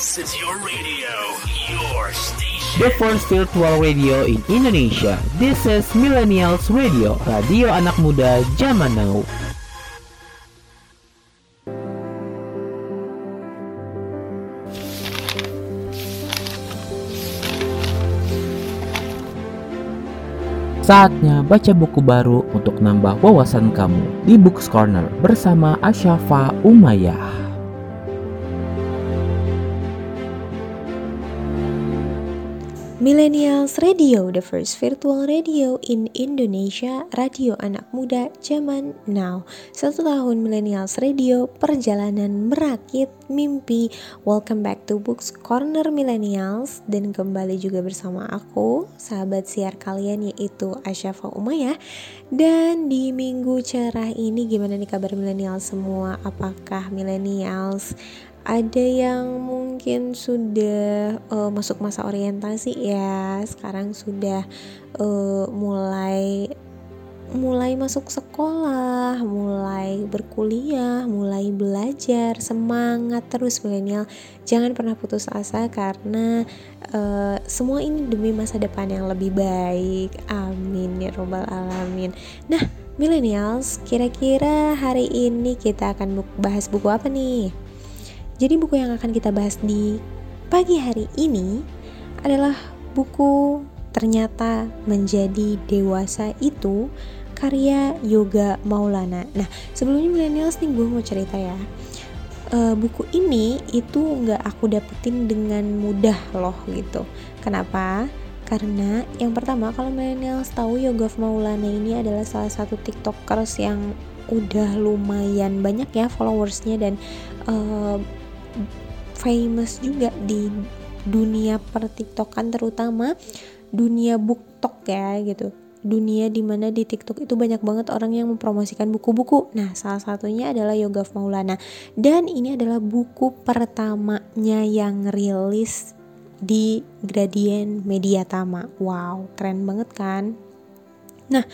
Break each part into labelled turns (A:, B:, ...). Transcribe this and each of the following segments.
A: This is your radio, your station.
B: The first virtual radio in Indonesia. This is Millennials Radio, radio anak muda zaman now. Saatnya baca buku baru untuk nambah wawasan kamu di Books Corner bersama Asyafa Umayyah.
C: Millennials Radio, the first virtual radio in Indonesia, radio anak muda zaman now. Satu tahun Millennials Radio, perjalanan merakit mimpi. Welcome back to Books Corner Millennials dan kembali juga bersama aku, sahabat siar kalian yaitu Asyafa Umayyah. Dan di minggu cerah ini gimana nih kabar millennials semua? Apakah millennials ada yang mungkin sudah uh, masuk masa orientasi ya sekarang sudah uh, mulai mulai masuk sekolah, mulai berkuliah, mulai belajar, semangat terus milenial. Jangan pernah putus asa karena uh, semua ini demi masa depan yang lebih baik. Amin ya robbal alamin. Nah, millennials, kira-kira hari ini kita akan bahas buku apa nih? Jadi buku yang akan kita bahas di pagi hari ini adalah buku Ternyata Menjadi Dewasa Itu karya Yoga Maulana. Nah, sebelumnya millennials nih gue mau cerita ya. Uh, buku ini itu nggak aku dapetin dengan mudah loh gitu. Kenapa? Karena yang pertama kalau millennials tahu Yoga Maulana ini adalah salah satu tiktokers yang udah lumayan banyak ya followersnya dan uh, famous juga di dunia pertiktokan terutama dunia booktok ya gitu dunia di mana di TikTok itu banyak banget orang yang mempromosikan buku-buku. Nah, salah satunya adalah Yoga Maulana. Dan ini adalah buku pertamanya yang rilis di Gradient Media Tama. Wow, keren banget kan? Nah,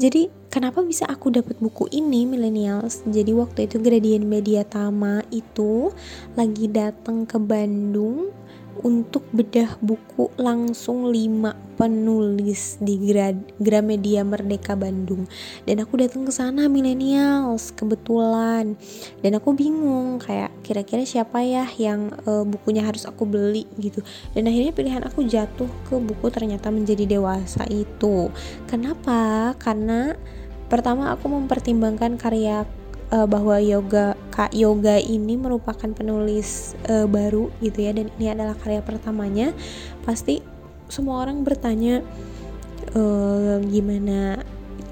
C: jadi kenapa bisa aku dapat buku ini millennials? Jadi waktu itu Gradient Media Tama itu lagi datang ke Bandung untuk bedah buku langsung 5 penulis di Gramedia Merdeka Bandung. Dan aku datang ke sana millennials kebetulan. Dan aku bingung kayak kira-kira siapa ya yang uh, bukunya harus aku beli gitu. Dan akhirnya pilihan aku jatuh ke buku ternyata menjadi dewasa itu. Kenapa? Karena pertama aku mempertimbangkan karya uh, bahwa yoga kak yoga ini merupakan penulis uh, baru gitu ya dan ini adalah karya pertamanya pasti semua orang bertanya uh, gimana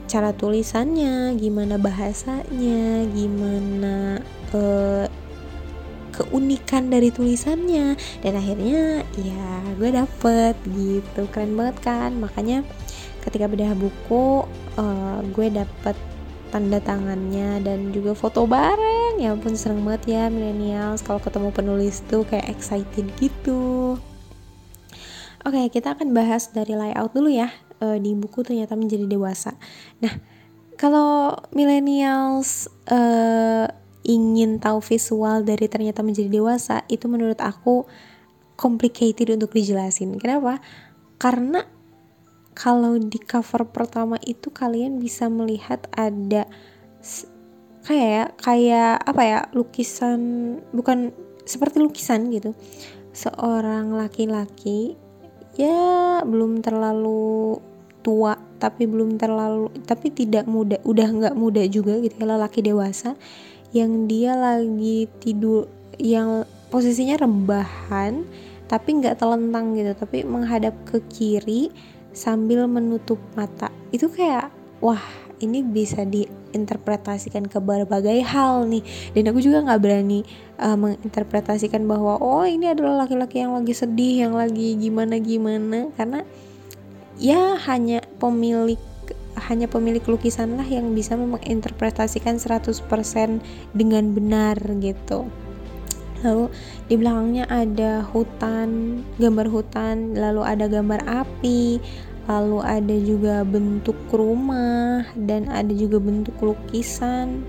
C: cara tulisannya gimana bahasanya gimana uh, keunikan dari tulisannya dan akhirnya ya gue dapet gitu. Keren banget kan? Makanya ketika bedah buku uh, gue dapet tanda tangannya dan juga foto bareng. Ya ampun seneng banget ya millennials. Kalau ketemu penulis tuh kayak excited gitu. Oke kita akan bahas dari layout dulu ya. Uh, di buku ternyata menjadi dewasa. Nah kalau millennials uh, ingin tahu visual dari ternyata menjadi dewasa itu menurut aku complicated untuk dijelasin. Kenapa? Karena kalau di cover pertama itu kalian bisa melihat ada kayak kayak apa ya lukisan bukan seperti lukisan gitu. Seorang laki-laki ya belum terlalu tua tapi belum terlalu tapi tidak muda udah nggak muda juga gitu ya laki dewasa yang dia lagi tidur yang posisinya rebahan tapi nggak telentang gitu tapi menghadap ke kiri sambil menutup mata. Itu kayak wah ini bisa diinterpretasikan ke berbagai hal nih. Dan aku juga nggak berani uh, menginterpretasikan bahwa oh ini adalah laki-laki yang lagi sedih yang lagi gimana gimana karena ya hanya pemilik hanya pemilik lukisan lah yang bisa menginterpretasikan 100% dengan benar gitu. Lalu di belakangnya ada hutan gambar hutan lalu ada gambar api lalu ada juga bentuk rumah dan ada juga bentuk lukisan.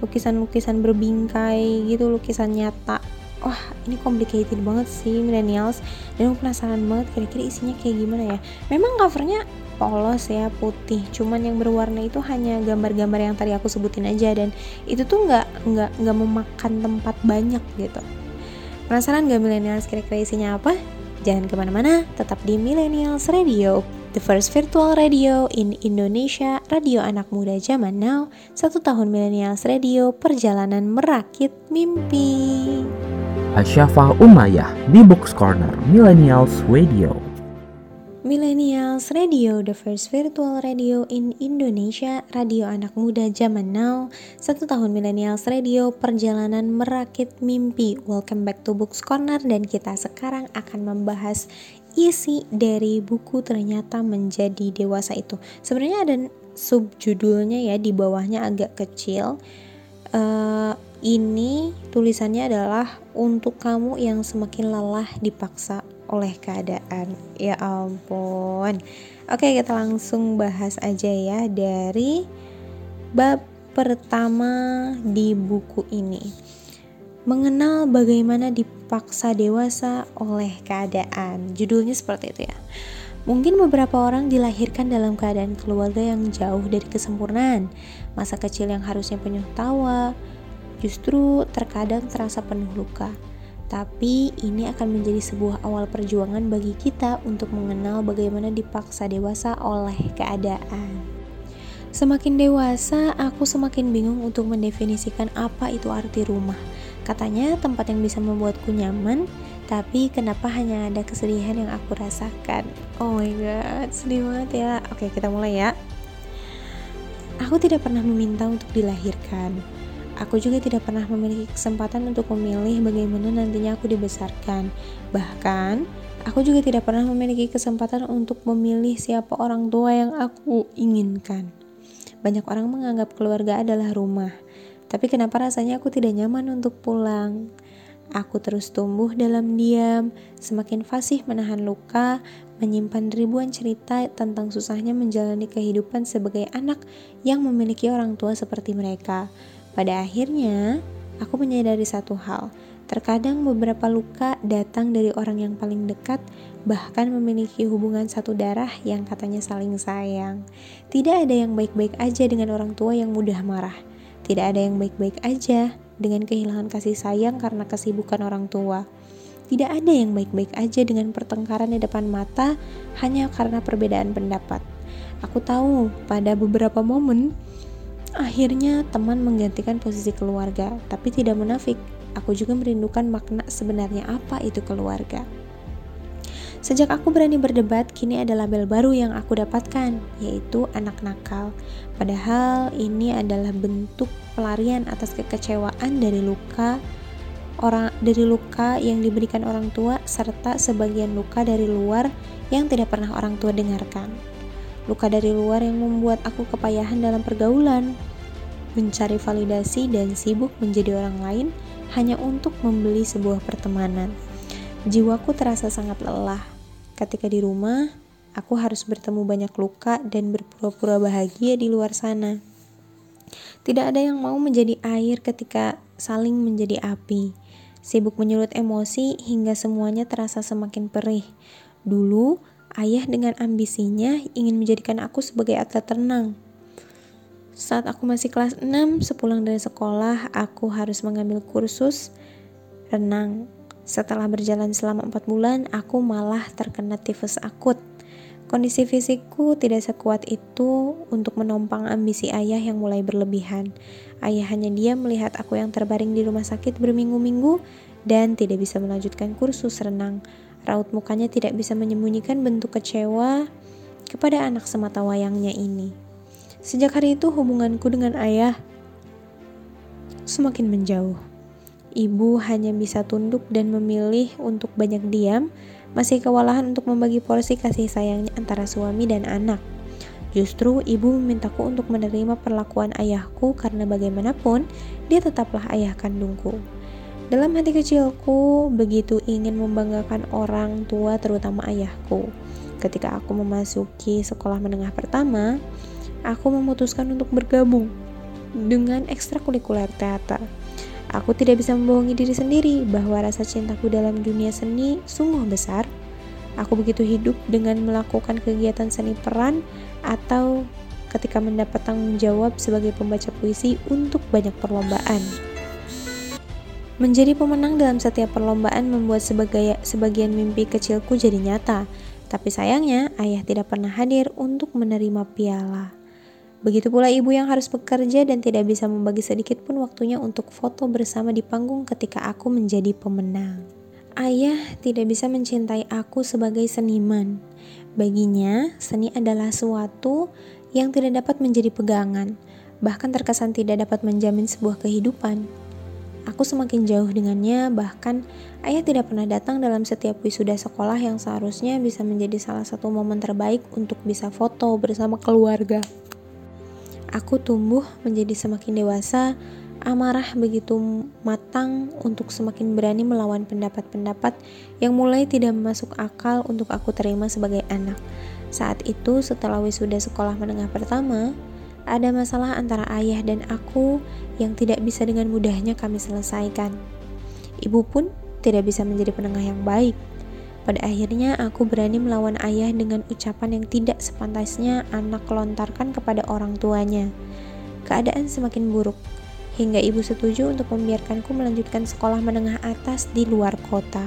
C: Lukisan-lukisan berbingkai gitu lukisan nyata. Wah ini complicated banget sih millennials. Dan aku penasaran banget kira-kira isinya kayak gimana ya. Memang covernya polos ya putih. Cuman yang berwarna itu hanya gambar-gambar yang tadi aku sebutin aja. Dan itu tuh nggak nggak nggak memakan tempat banyak gitu. Penasaran gak millennials kira-kira isinya apa? Jangan ke mana-mana tetap di millennials radio The first virtual radio in Indonesia, radio anak muda zaman now, satu tahun millennials radio, perjalanan merakit mimpi.
B: Asyafa Umayyah di Box Corner Millennials Radio.
C: Millennials Radio, the first virtual radio in Indonesia, radio anak muda zaman now, satu tahun Millennials Radio, perjalanan merakit mimpi. Welcome back to Books Corner dan kita sekarang akan membahas isi dari buku ternyata menjadi dewasa itu. Sebenarnya ada subjudulnya ya di bawahnya agak kecil. Uh, ini tulisannya adalah untuk kamu yang semakin lelah dipaksa oleh keadaan. Ya ampun. Oke, kita langsung bahas aja ya dari bab pertama di buku ini mengenal bagaimana dipaksa dewasa oleh keadaan. Judulnya seperti itu ya. Mungkin beberapa orang dilahirkan dalam keadaan keluarga yang jauh dari kesempurnaan. Masa kecil yang harusnya penuh tawa, justru terkadang terasa penuh luka. Tapi ini akan menjadi sebuah awal perjuangan bagi kita untuk mengenal bagaimana dipaksa dewasa oleh keadaan. Semakin dewasa, aku semakin bingung untuk mendefinisikan apa itu arti rumah Katanya tempat yang bisa membuatku nyaman, tapi kenapa hanya ada kesedihan yang aku rasakan? Oh my god, sedih banget ya. Oke, kita mulai ya. Aku tidak pernah meminta untuk dilahirkan. Aku juga tidak pernah memiliki kesempatan untuk memilih bagaimana nantinya aku dibesarkan. Bahkan, aku juga tidak pernah memiliki kesempatan untuk memilih siapa orang tua yang aku inginkan. Banyak orang menganggap keluarga adalah rumah, tapi kenapa rasanya aku tidak nyaman untuk pulang? Aku terus tumbuh dalam diam, semakin fasih menahan luka, menyimpan ribuan cerita tentang susahnya menjalani kehidupan sebagai anak yang memiliki orang tua seperti mereka. Pada akhirnya, aku menyadari satu hal. Terkadang beberapa luka datang dari orang yang paling dekat, bahkan memiliki hubungan satu darah yang katanya saling sayang. Tidak ada yang baik-baik aja dengan orang tua yang mudah marah. Tidak ada yang baik-baik aja dengan kehilangan kasih sayang karena kesibukan orang tua. Tidak ada yang baik-baik aja dengan pertengkaran di depan mata hanya karena perbedaan pendapat. Aku tahu pada beberapa momen akhirnya teman menggantikan posisi keluarga, tapi tidak munafik. Aku juga merindukan makna sebenarnya apa itu keluarga. Sejak aku berani berdebat, kini ada label baru yang aku dapatkan, yaitu anak nakal. Padahal ini adalah bentuk pelarian atas kekecewaan dari luka orang dari luka yang diberikan orang tua serta sebagian luka dari luar yang tidak pernah orang tua dengarkan. Luka dari luar yang membuat aku kepayahan dalam pergaulan, mencari validasi dan sibuk menjadi orang lain hanya untuk membeli sebuah pertemanan. Jiwaku terasa sangat lelah. Ketika di rumah, aku harus bertemu banyak luka dan berpura-pura bahagia di luar sana. Tidak ada yang mau menjadi air ketika saling menjadi api. Sibuk menyulut emosi hingga semuanya terasa semakin perih. Dulu, ayah dengan ambisinya ingin menjadikan aku sebagai atlet renang. Saat aku masih kelas 6, sepulang dari sekolah, aku harus mengambil kursus renang setelah berjalan selama empat bulan, aku malah terkena tifus akut. Kondisi fisikku tidak sekuat itu untuk menompang ambisi ayah yang mulai berlebihan. Ayah hanya diam melihat aku yang terbaring di rumah sakit berminggu-minggu dan tidak bisa melanjutkan kursus renang. Raut mukanya tidak bisa menyembunyikan bentuk kecewa kepada anak semata wayangnya ini. Sejak hari itu hubunganku dengan ayah semakin menjauh. Ibu hanya bisa tunduk dan memilih untuk banyak diam, masih kewalahan untuk membagi porsi kasih sayangnya antara suami dan anak. Justru ibu memintaku untuk menerima perlakuan ayahku karena bagaimanapun dia tetaplah ayah kandungku. Dalam hati kecilku, begitu ingin membanggakan orang tua terutama ayahku. Ketika aku memasuki sekolah menengah pertama, aku memutuskan untuk bergabung dengan ekstrakurikuler teater Aku tidak bisa membohongi diri sendiri bahwa rasa cintaku dalam dunia seni sungguh besar. Aku begitu hidup dengan melakukan kegiatan seni peran atau ketika mendapat tanggung jawab sebagai pembaca puisi untuk banyak perlombaan. Menjadi pemenang dalam setiap perlombaan membuat sebagai, sebagian mimpi kecilku jadi nyata, tapi sayangnya ayah tidak pernah hadir untuk menerima piala. Begitu pula ibu yang harus bekerja dan tidak bisa membagi sedikit pun waktunya untuk foto bersama di panggung ketika aku menjadi pemenang. Ayah tidak bisa mencintai aku sebagai seniman. Baginya, seni adalah suatu yang tidak dapat menjadi pegangan, bahkan terkesan tidak dapat menjamin sebuah kehidupan. Aku semakin jauh dengannya, bahkan ayah tidak pernah datang dalam setiap wisuda sekolah yang seharusnya bisa menjadi salah satu momen terbaik untuk bisa foto bersama keluarga. Aku tumbuh menjadi semakin dewasa, amarah begitu matang untuk semakin berani melawan pendapat-pendapat yang mulai tidak masuk akal untuk aku terima sebagai anak. Saat itu, setelah wisuda sekolah menengah pertama, ada masalah antara ayah dan aku yang tidak bisa dengan mudahnya kami selesaikan. Ibu pun tidak bisa menjadi penengah yang baik. Pada akhirnya aku berani melawan ayah dengan ucapan yang tidak sepantasnya anak lontarkan kepada orang tuanya. Keadaan semakin buruk, hingga ibu setuju untuk membiarkanku melanjutkan sekolah menengah atas di luar kota.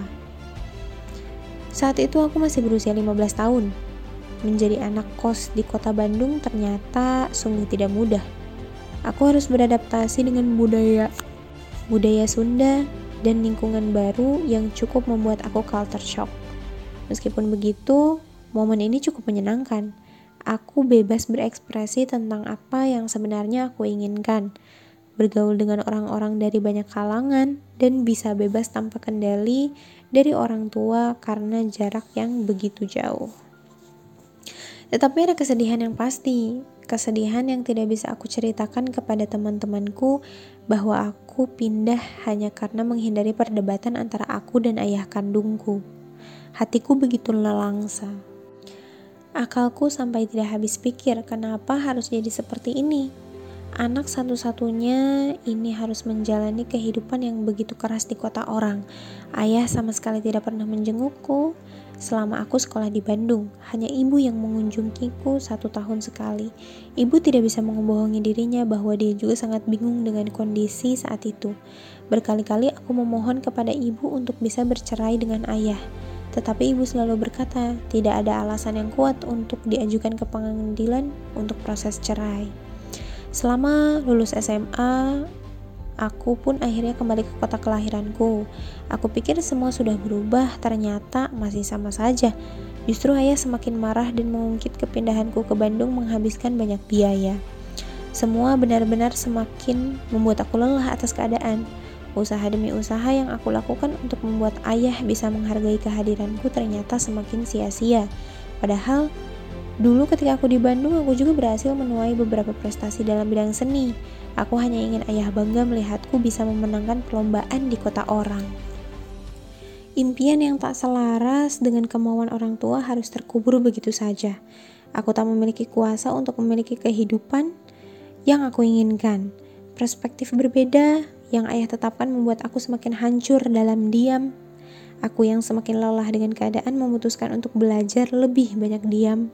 C: Saat itu aku masih berusia 15 tahun. Menjadi anak kos di kota Bandung ternyata sungguh tidak mudah. Aku harus beradaptasi dengan budaya budaya Sunda dan lingkungan baru yang cukup membuat aku culture shock. Meskipun begitu, momen ini cukup menyenangkan. Aku bebas berekspresi tentang apa yang sebenarnya aku inginkan, bergaul dengan orang-orang dari banyak kalangan, dan bisa bebas tanpa kendali dari orang tua karena jarak yang begitu jauh. Tetapi ada kesedihan yang pasti, kesedihan yang tidak bisa aku ceritakan kepada teman-temanku bahwa aku pindah hanya karena menghindari perdebatan antara aku dan ayah kandungku. Hatiku begitu lelangsa. Akalku sampai tidak habis pikir kenapa harus jadi seperti ini. Anak satu-satunya ini harus menjalani kehidupan yang begitu keras di kota orang. Ayah sama sekali tidak pernah menjengukku selama aku sekolah di Bandung. Hanya ibu yang mengunjungiku satu tahun sekali. Ibu tidak bisa membohongi dirinya bahwa dia juga sangat bingung dengan kondisi saat itu. Berkali-kali aku memohon kepada ibu untuk bisa bercerai dengan ayah. Tetapi ibu selalu berkata, tidak ada alasan yang kuat untuk diajukan ke pengadilan untuk proses cerai. Selama lulus SMA, aku pun akhirnya kembali ke kota kelahiranku. Aku pikir semua sudah berubah, ternyata masih sama saja. Justru ayah semakin marah dan mengungkit kepindahanku ke Bandung menghabiskan banyak biaya. Semua benar-benar semakin membuat aku lelah atas keadaan. Usaha demi usaha yang aku lakukan untuk membuat ayah bisa menghargai kehadiranku ternyata semakin sia-sia. Padahal, dulu ketika aku di Bandung, aku juga berhasil menuai beberapa prestasi dalam bidang seni. Aku hanya ingin ayah bangga melihatku bisa memenangkan perlombaan di kota orang. Impian yang tak selaras dengan kemauan orang tua harus terkubur begitu saja. Aku tak memiliki kuasa untuk memiliki kehidupan yang aku inginkan. Perspektif berbeda yang ayah tetapkan membuat aku semakin hancur dalam diam. Aku yang semakin lelah dengan keadaan memutuskan untuk belajar lebih banyak diam.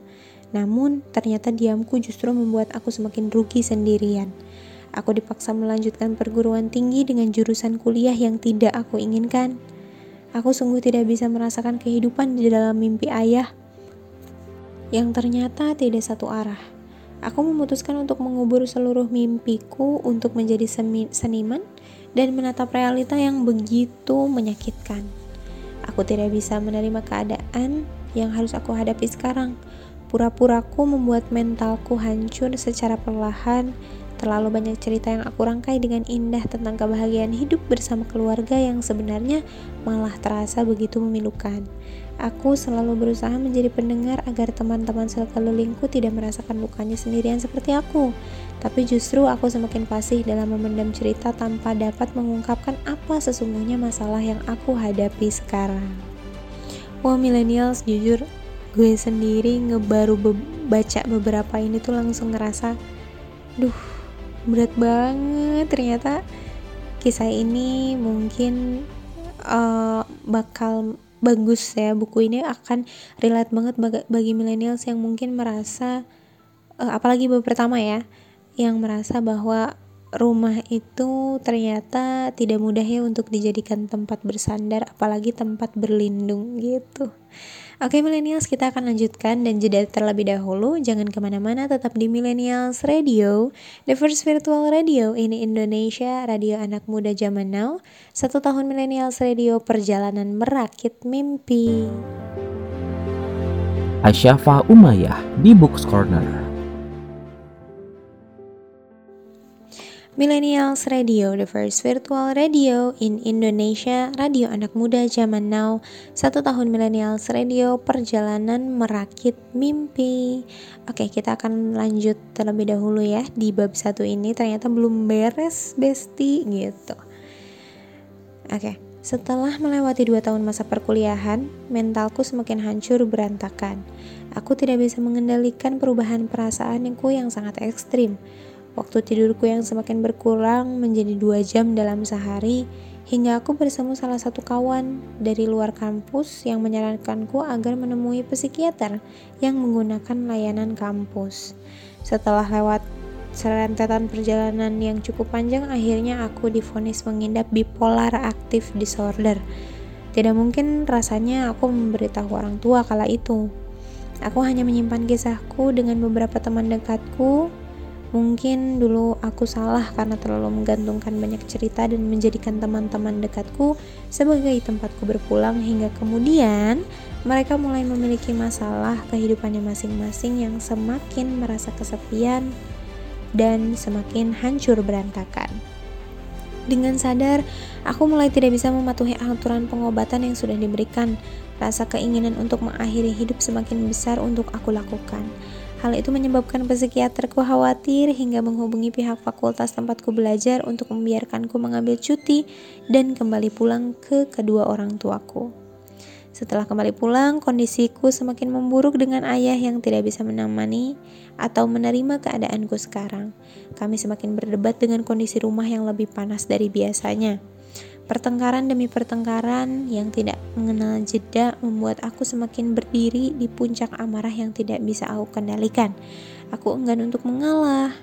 C: Namun, ternyata diamku justru membuat aku semakin rugi sendirian. Aku dipaksa melanjutkan perguruan tinggi dengan jurusan kuliah yang tidak aku inginkan. Aku sungguh tidak bisa merasakan kehidupan di dalam mimpi ayah yang ternyata tidak satu arah. Aku memutuskan untuk mengubur seluruh mimpiku untuk menjadi seniman dan menatap realita yang begitu menyakitkan. Aku tidak bisa menerima keadaan yang harus aku hadapi sekarang. Pura-puraku membuat mentalku hancur secara perlahan Terlalu banyak cerita yang aku rangkai dengan indah tentang kebahagiaan hidup bersama keluarga yang sebenarnya malah terasa begitu memilukan. Aku selalu berusaha menjadi pendengar agar teman-teman sekelilingku tidak merasakan lukanya sendirian seperti aku. Tapi justru aku semakin fasih dalam memendam cerita tanpa dapat mengungkapkan apa sesungguhnya masalah yang aku hadapi sekarang. Wah millennials jujur gue sendiri ngebaru be baca beberapa ini tuh langsung ngerasa duh berat banget ternyata kisah ini mungkin uh, bakal bagus ya. Buku ini akan relate banget bagi millennials yang mungkin merasa uh, apalagi baru pertama ya yang merasa bahwa rumah itu ternyata tidak mudah ya untuk dijadikan tempat bersandar apalagi tempat berlindung gitu Oke millennials kita akan lanjutkan dan jeda terlebih dahulu. Jangan ke mana-mana tetap di millennials radio the first virtual radio ini Indonesia radio anak muda zaman now. Satu tahun millennials radio perjalanan merakit mimpi.
B: Asyafa Umayyah di Books Corner
C: Millennials Radio, the first virtual radio in Indonesia, radio anak muda zaman now. Satu tahun Millennials Radio, perjalanan merakit mimpi. Oke, kita akan lanjut terlebih dahulu ya di bab satu ini. Ternyata belum beres, besti gitu. Oke, setelah melewati dua tahun masa perkuliahan, mentalku semakin hancur berantakan. Aku tidak bisa mengendalikan perubahan perasaanku yang sangat ekstrim. Waktu tidurku yang semakin berkurang menjadi dua jam dalam sehari, hingga aku bersama salah satu kawan dari luar kampus yang menyarankanku agar menemui psikiater yang menggunakan layanan kampus. Setelah lewat serentetan perjalanan yang cukup panjang, akhirnya aku difonis mengidap bipolar active disorder. Tidak mungkin rasanya aku memberitahu orang tua kala itu. Aku hanya menyimpan kisahku dengan beberapa teman dekatku Mungkin dulu aku salah karena terlalu menggantungkan banyak cerita dan menjadikan teman-teman dekatku sebagai tempatku berpulang hingga kemudian mereka mulai memiliki masalah kehidupannya masing-masing yang semakin merasa kesepian dan semakin hancur berantakan. Dengan sadar, aku mulai tidak bisa mematuhi aturan pengobatan yang sudah diberikan. Rasa keinginan untuk mengakhiri hidup semakin besar untuk aku lakukan. Hal itu menyebabkan psikiaterku khawatir hingga menghubungi pihak fakultas tempatku belajar untuk membiarkanku mengambil cuti dan kembali pulang ke kedua orang tuaku. Setelah kembali pulang, kondisiku semakin memburuk dengan ayah yang tidak bisa menemani atau menerima keadaanku sekarang. Kami semakin berdebat dengan kondisi rumah yang lebih panas dari biasanya. Pertengkaran demi pertengkaran yang tidak mengenal jeda membuat aku semakin berdiri di puncak amarah yang tidak bisa aku kendalikan. Aku enggan untuk mengalah.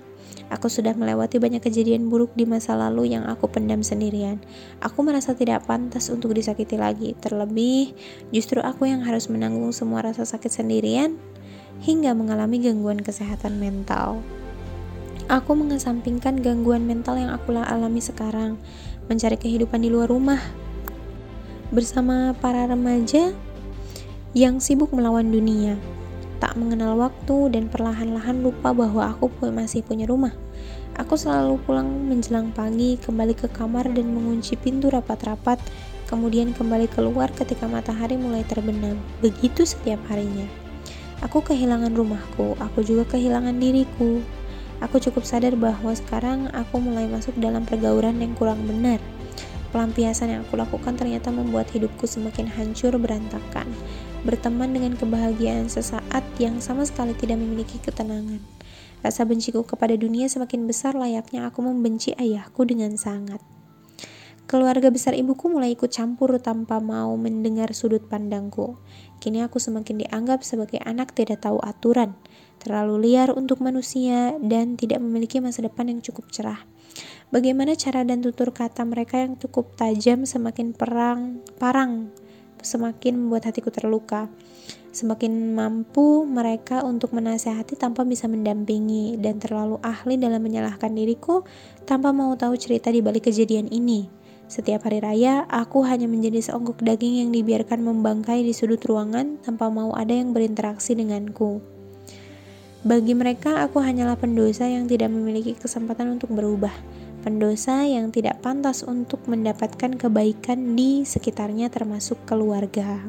C: Aku sudah melewati banyak kejadian buruk di masa lalu yang aku pendam sendirian. Aku merasa tidak pantas untuk disakiti lagi. Terlebih, justru aku yang harus menanggung semua rasa sakit sendirian hingga mengalami gangguan kesehatan mental. Aku mengesampingkan gangguan mental yang aku alami sekarang mencari kehidupan di luar rumah bersama para remaja yang sibuk melawan dunia, tak mengenal waktu dan perlahan-lahan lupa bahwa aku masih punya rumah. Aku selalu pulang menjelang pagi, kembali ke kamar dan mengunci pintu rapat-rapat, kemudian kembali keluar ketika matahari mulai terbenam. Begitu setiap harinya. Aku kehilangan rumahku, aku juga kehilangan diriku. Aku cukup sadar bahwa sekarang aku mulai masuk dalam pergaulan yang kurang benar. Pelampiasan yang aku lakukan ternyata membuat hidupku semakin hancur berantakan, berteman dengan kebahagiaan sesaat yang sama sekali tidak memiliki ketenangan. Rasa benciku kepada dunia semakin besar layaknya aku membenci ayahku dengan sangat. Keluarga besar ibuku mulai ikut campur tanpa mau mendengar sudut pandangku. Kini aku semakin dianggap sebagai anak tidak tahu aturan, terlalu liar untuk manusia, dan tidak memiliki masa depan yang cukup cerah. Bagaimana cara dan tutur kata mereka yang cukup tajam semakin perang, parang, semakin membuat hatiku terluka. Semakin mampu mereka untuk menasehati tanpa bisa mendampingi dan terlalu ahli dalam menyalahkan diriku tanpa mau tahu cerita di balik kejadian ini. Setiap hari raya, aku hanya menjadi seonggok daging yang dibiarkan membangkai di sudut ruangan tanpa mau ada yang berinteraksi denganku. Bagi mereka, aku hanyalah pendosa yang tidak memiliki kesempatan untuk berubah, pendosa yang tidak pantas untuk mendapatkan kebaikan di sekitarnya, termasuk keluarga.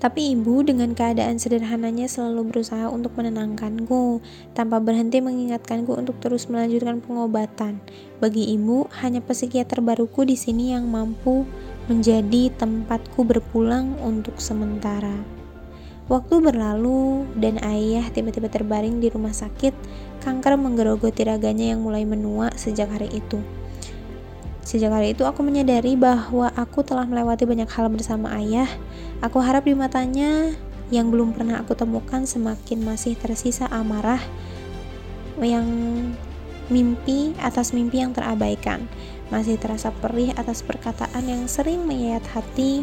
C: Tapi ibu dengan keadaan sederhananya selalu berusaha untuk menenangkanku, tanpa berhenti mengingatkanku untuk terus melanjutkan pengobatan. Bagi ibu, hanya psikiater baruku di sini yang mampu menjadi tempatku berpulang untuk sementara. Waktu berlalu dan ayah tiba-tiba terbaring di rumah sakit, kanker menggerogoti raganya yang mulai menua sejak hari itu. Sejak hari itu aku menyadari bahwa aku telah melewati banyak hal bersama ayah. Aku harap di matanya yang belum pernah aku temukan semakin masih tersisa amarah yang mimpi atas mimpi yang terabaikan. Masih terasa perih atas perkataan yang sering menyayat hati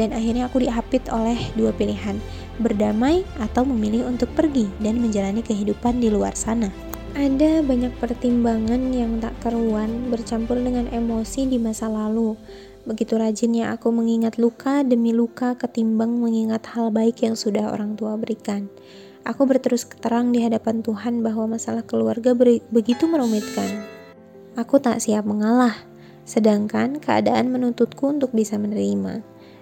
C: dan akhirnya aku dihapit oleh dua pilihan, berdamai atau memilih untuk pergi dan menjalani kehidupan di luar sana. Ada banyak pertimbangan yang tak keruan bercampur dengan emosi di masa lalu. Begitu rajinnya aku mengingat luka demi luka ketimbang mengingat hal baik yang sudah orang tua berikan. Aku berterus terang di hadapan Tuhan bahwa masalah keluarga begitu merumitkan. Aku tak siap mengalah, sedangkan keadaan menuntutku untuk bisa menerima.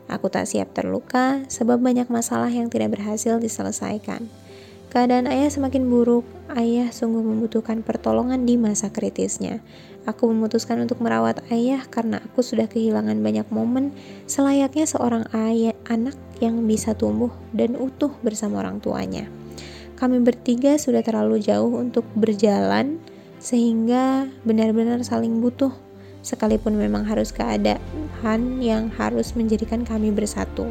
C: Aku tak siap terluka sebab banyak masalah yang tidak berhasil diselesaikan. Keadaan ayah semakin buruk. Ayah sungguh membutuhkan pertolongan di masa kritisnya. Aku memutuskan untuk merawat ayah karena aku sudah kehilangan banyak momen selayaknya seorang ayah anak yang bisa tumbuh dan utuh bersama orang tuanya. Kami bertiga sudah terlalu jauh untuk berjalan sehingga benar-benar saling butuh sekalipun memang harus keadaan yang harus menjadikan kami bersatu.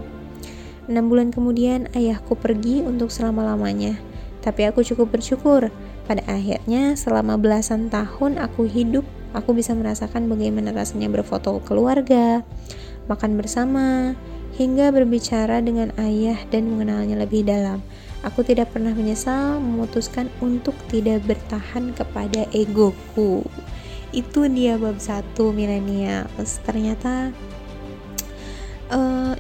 C: Enam bulan kemudian ayahku pergi untuk selama-lamanya. Tapi aku cukup bersyukur. Pada akhirnya selama belasan tahun aku hidup, aku bisa merasakan bagaimana rasanya berfoto keluarga, makan bersama, hingga berbicara dengan ayah dan mengenalnya lebih dalam. Aku tidak pernah menyesal memutuskan untuk tidak bertahan kepada egoku. Itu dia bab satu milenial. Ternyata uh,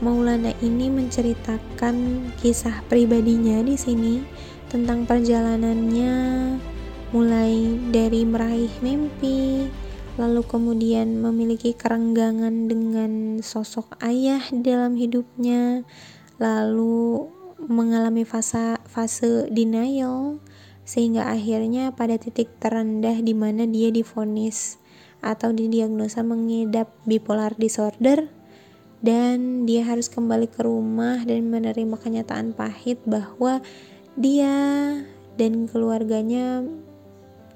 C: Maulana ini menceritakan kisah pribadinya di sini tentang perjalanannya mulai dari meraih mimpi lalu kemudian memiliki kerenggangan dengan sosok ayah dalam hidupnya lalu mengalami fase fase denial sehingga akhirnya pada titik terendah di mana dia difonis atau didiagnosa mengidap bipolar disorder dan dia harus kembali ke rumah dan menerima kenyataan pahit bahwa dia dan keluarganya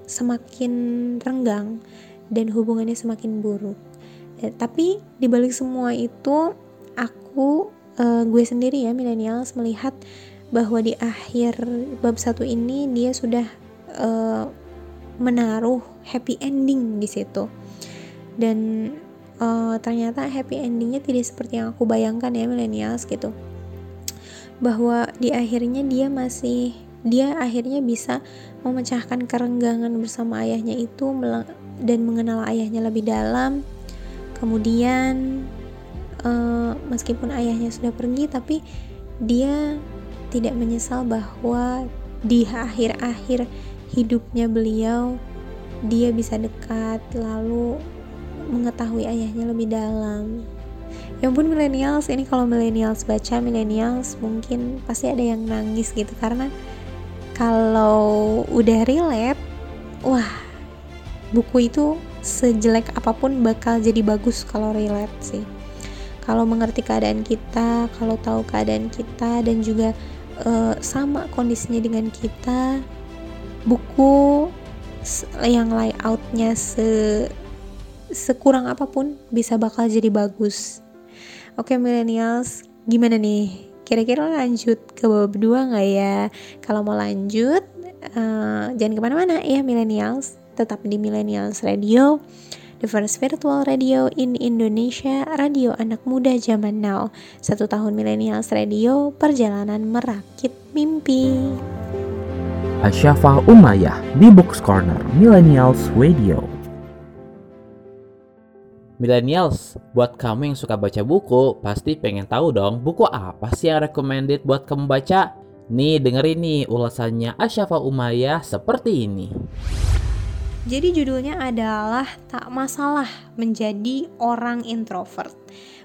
C: semakin renggang dan hubungannya semakin buruk. Ya, tapi dibalik semua itu, aku uh, gue sendiri ya millennials melihat bahwa di akhir bab satu ini dia sudah uh, menaruh happy ending di situ. Dan uh, ternyata happy endingnya tidak seperti yang aku bayangkan ya millennials gitu. Bahwa di akhirnya dia masih dia akhirnya bisa memecahkan kerenggangan bersama ayahnya itu dan mengenal ayahnya lebih dalam. Kemudian uh, meskipun ayahnya sudah pergi tapi dia tidak menyesal bahwa di akhir-akhir hidupnya beliau dia bisa dekat lalu mengetahui ayahnya lebih dalam. Ya pun millennials ini kalau millennials baca millennials mungkin pasti ada yang nangis gitu karena kalau udah relate wah buku itu sejelek apa pun bakal jadi bagus kalau relate sih. Kalau mengerti keadaan kita kalau tahu keadaan kita dan juga uh, sama kondisinya dengan kita buku yang layoutnya se sekurang apa pun bisa bakal jadi bagus. Oke millennials, gimana nih? Kira-kira lanjut ke bawah dua nggak ya? Kalau mau lanjut, uh, jangan ke mana-mana ya millennials. Tetap di Millennials Radio, the first virtual radio in Indonesia, radio anak muda zaman now. Satu tahun Millennials Radio, perjalanan merakit mimpi.
B: Asyafa Umayyah di Books Corner Millennials Radio. Millennials, buat kamu yang suka baca buku, pasti pengen tahu dong buku apa sih yang recommended buat kamu baca? Nih dengerin nih ulasannya Asyafa Umayyah seperti ini.
C: Jadi judulnya adalah Tak Masalah Menjadi Orang Introvert.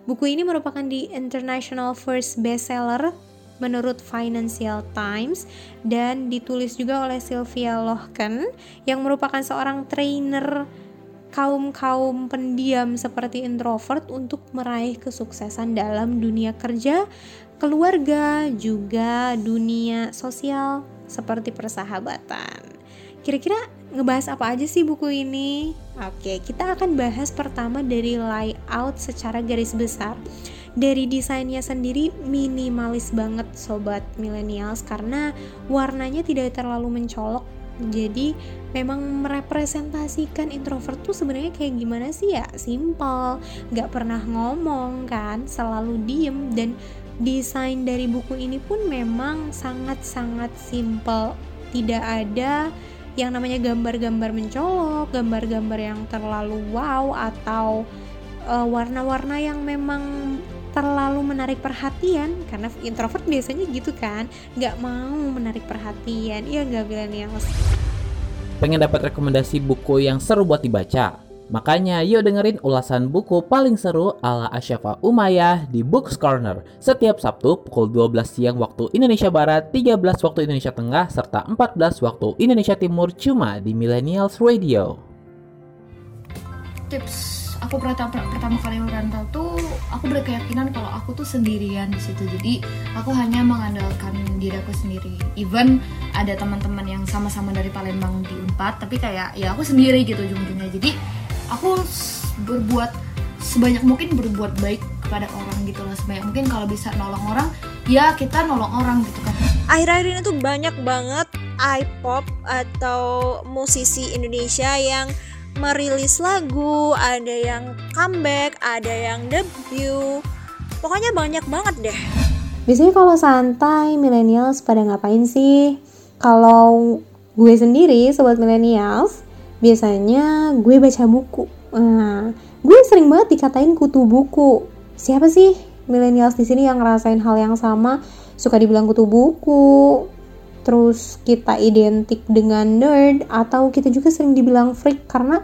C: Buku ini merupakan di International First Bestseller menurut Financial Times dan ditulis juga oleh Sylvia Lohken yang merupakan seorang trainer kaum-kaum pendiam seperti introvert untuk meraih kesuksesan dalam dunia kerja, keluarga, juga dunia sosial seperti persahabatan. Kira-kira ngebahas apa aja sih buku ini? Oke, kita akan bahas pertama dari layout secara garis besar. Dari desainnya sendiri minimalis banget sobat millennials karena warnanya tidak terlalu mencolok. Jadi memang merepresentasikan introvert tuh sebenarnya kayak gimana sih ya? Simple, nggak pernah ngomong kan, selalu diem dan desain dari buku ini pun memang sangat-sangat simple. Tidak ada yang namanya gambar-gambar mencolok, gambar-gambar yang terlalu wow atau uh, warna-warna yang memang terlalu menarik perhatian karena introvert biasanya gitu kan nggak mau menarik perhatian iya nggak millennials?
B: Pengen dapat rekomendasi buku yang seru buat dibaca Makanya yuk dengerin ulasan buku paling seru ala Asyafa Umayyah di Books Corner setiap Sabtu pukul 12 siang waktu Indonesia Barat, 13 waktu Indonesia Tengah, serta 14 waktu Indonesia Timur cuma di Millennials Radio.
D: Tips. Aku pertama pertama kali merantau tuh aku berkeyakinan kalau aku tuh sendirian di situ. Jadi aku hanya mengandalkan diri aku sendiri. Even ada teman-teman yang sama-sama dari Palembang di Unpad tapi kayak ya aku sendiri gitu ujung-ujungnya. Jadi aku berbuat sebanyak mungkin berbuat baik kepada orang gitu loh sebanyak mungkin kalau bisa nolong orang ya kita nolong orang gitu kan
E: akhir-akhir ini tuh banyak banget iPop atau musisi Indonesia yang merilis lagu, ada yang comeback, ada yang debut. Pokoknya banyak banget deh.
C: Biasanya kalau santai, millennials pada ngapain sih? Kalau gue sendiri, sobat millennials, biasanya gue baca buku. Nah, gue sering banget dikatain kutu buku. Siapa sih millennials di sini yang ngerasain hal yang sama? Suka dibilang kutu buku, terus kita identik dengan nerd atau kita juga sering dibilang freak karena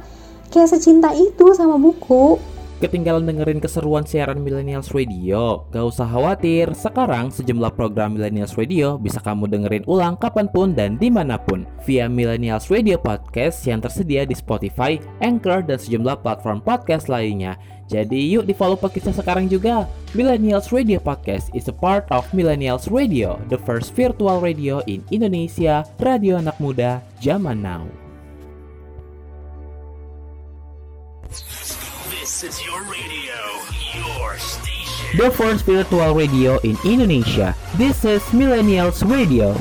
C: kayak secinta itu sama buku
B: Ketinggalan dengerin keseruan siaran Millennials Radio? Gak usah khawatir, sekarang sejumlah program Millennials Radio bisa kamu dengerin ulang kapan pun dan di mana pun via Millennials Radio Podcast yang tersedia di Spotify, Anchor, dan sejumlah platform podcast lainnya. Jadi yuk di follow podcastnya sekarang juga. Millennials Radio Podcast is a part of Millennials Radio, the first virtual radio in Indonesia, radio anak muda zaman now.
A: Is your radio, your station.
B: The first virtual radio in Indonesia. This is Millennials Radio.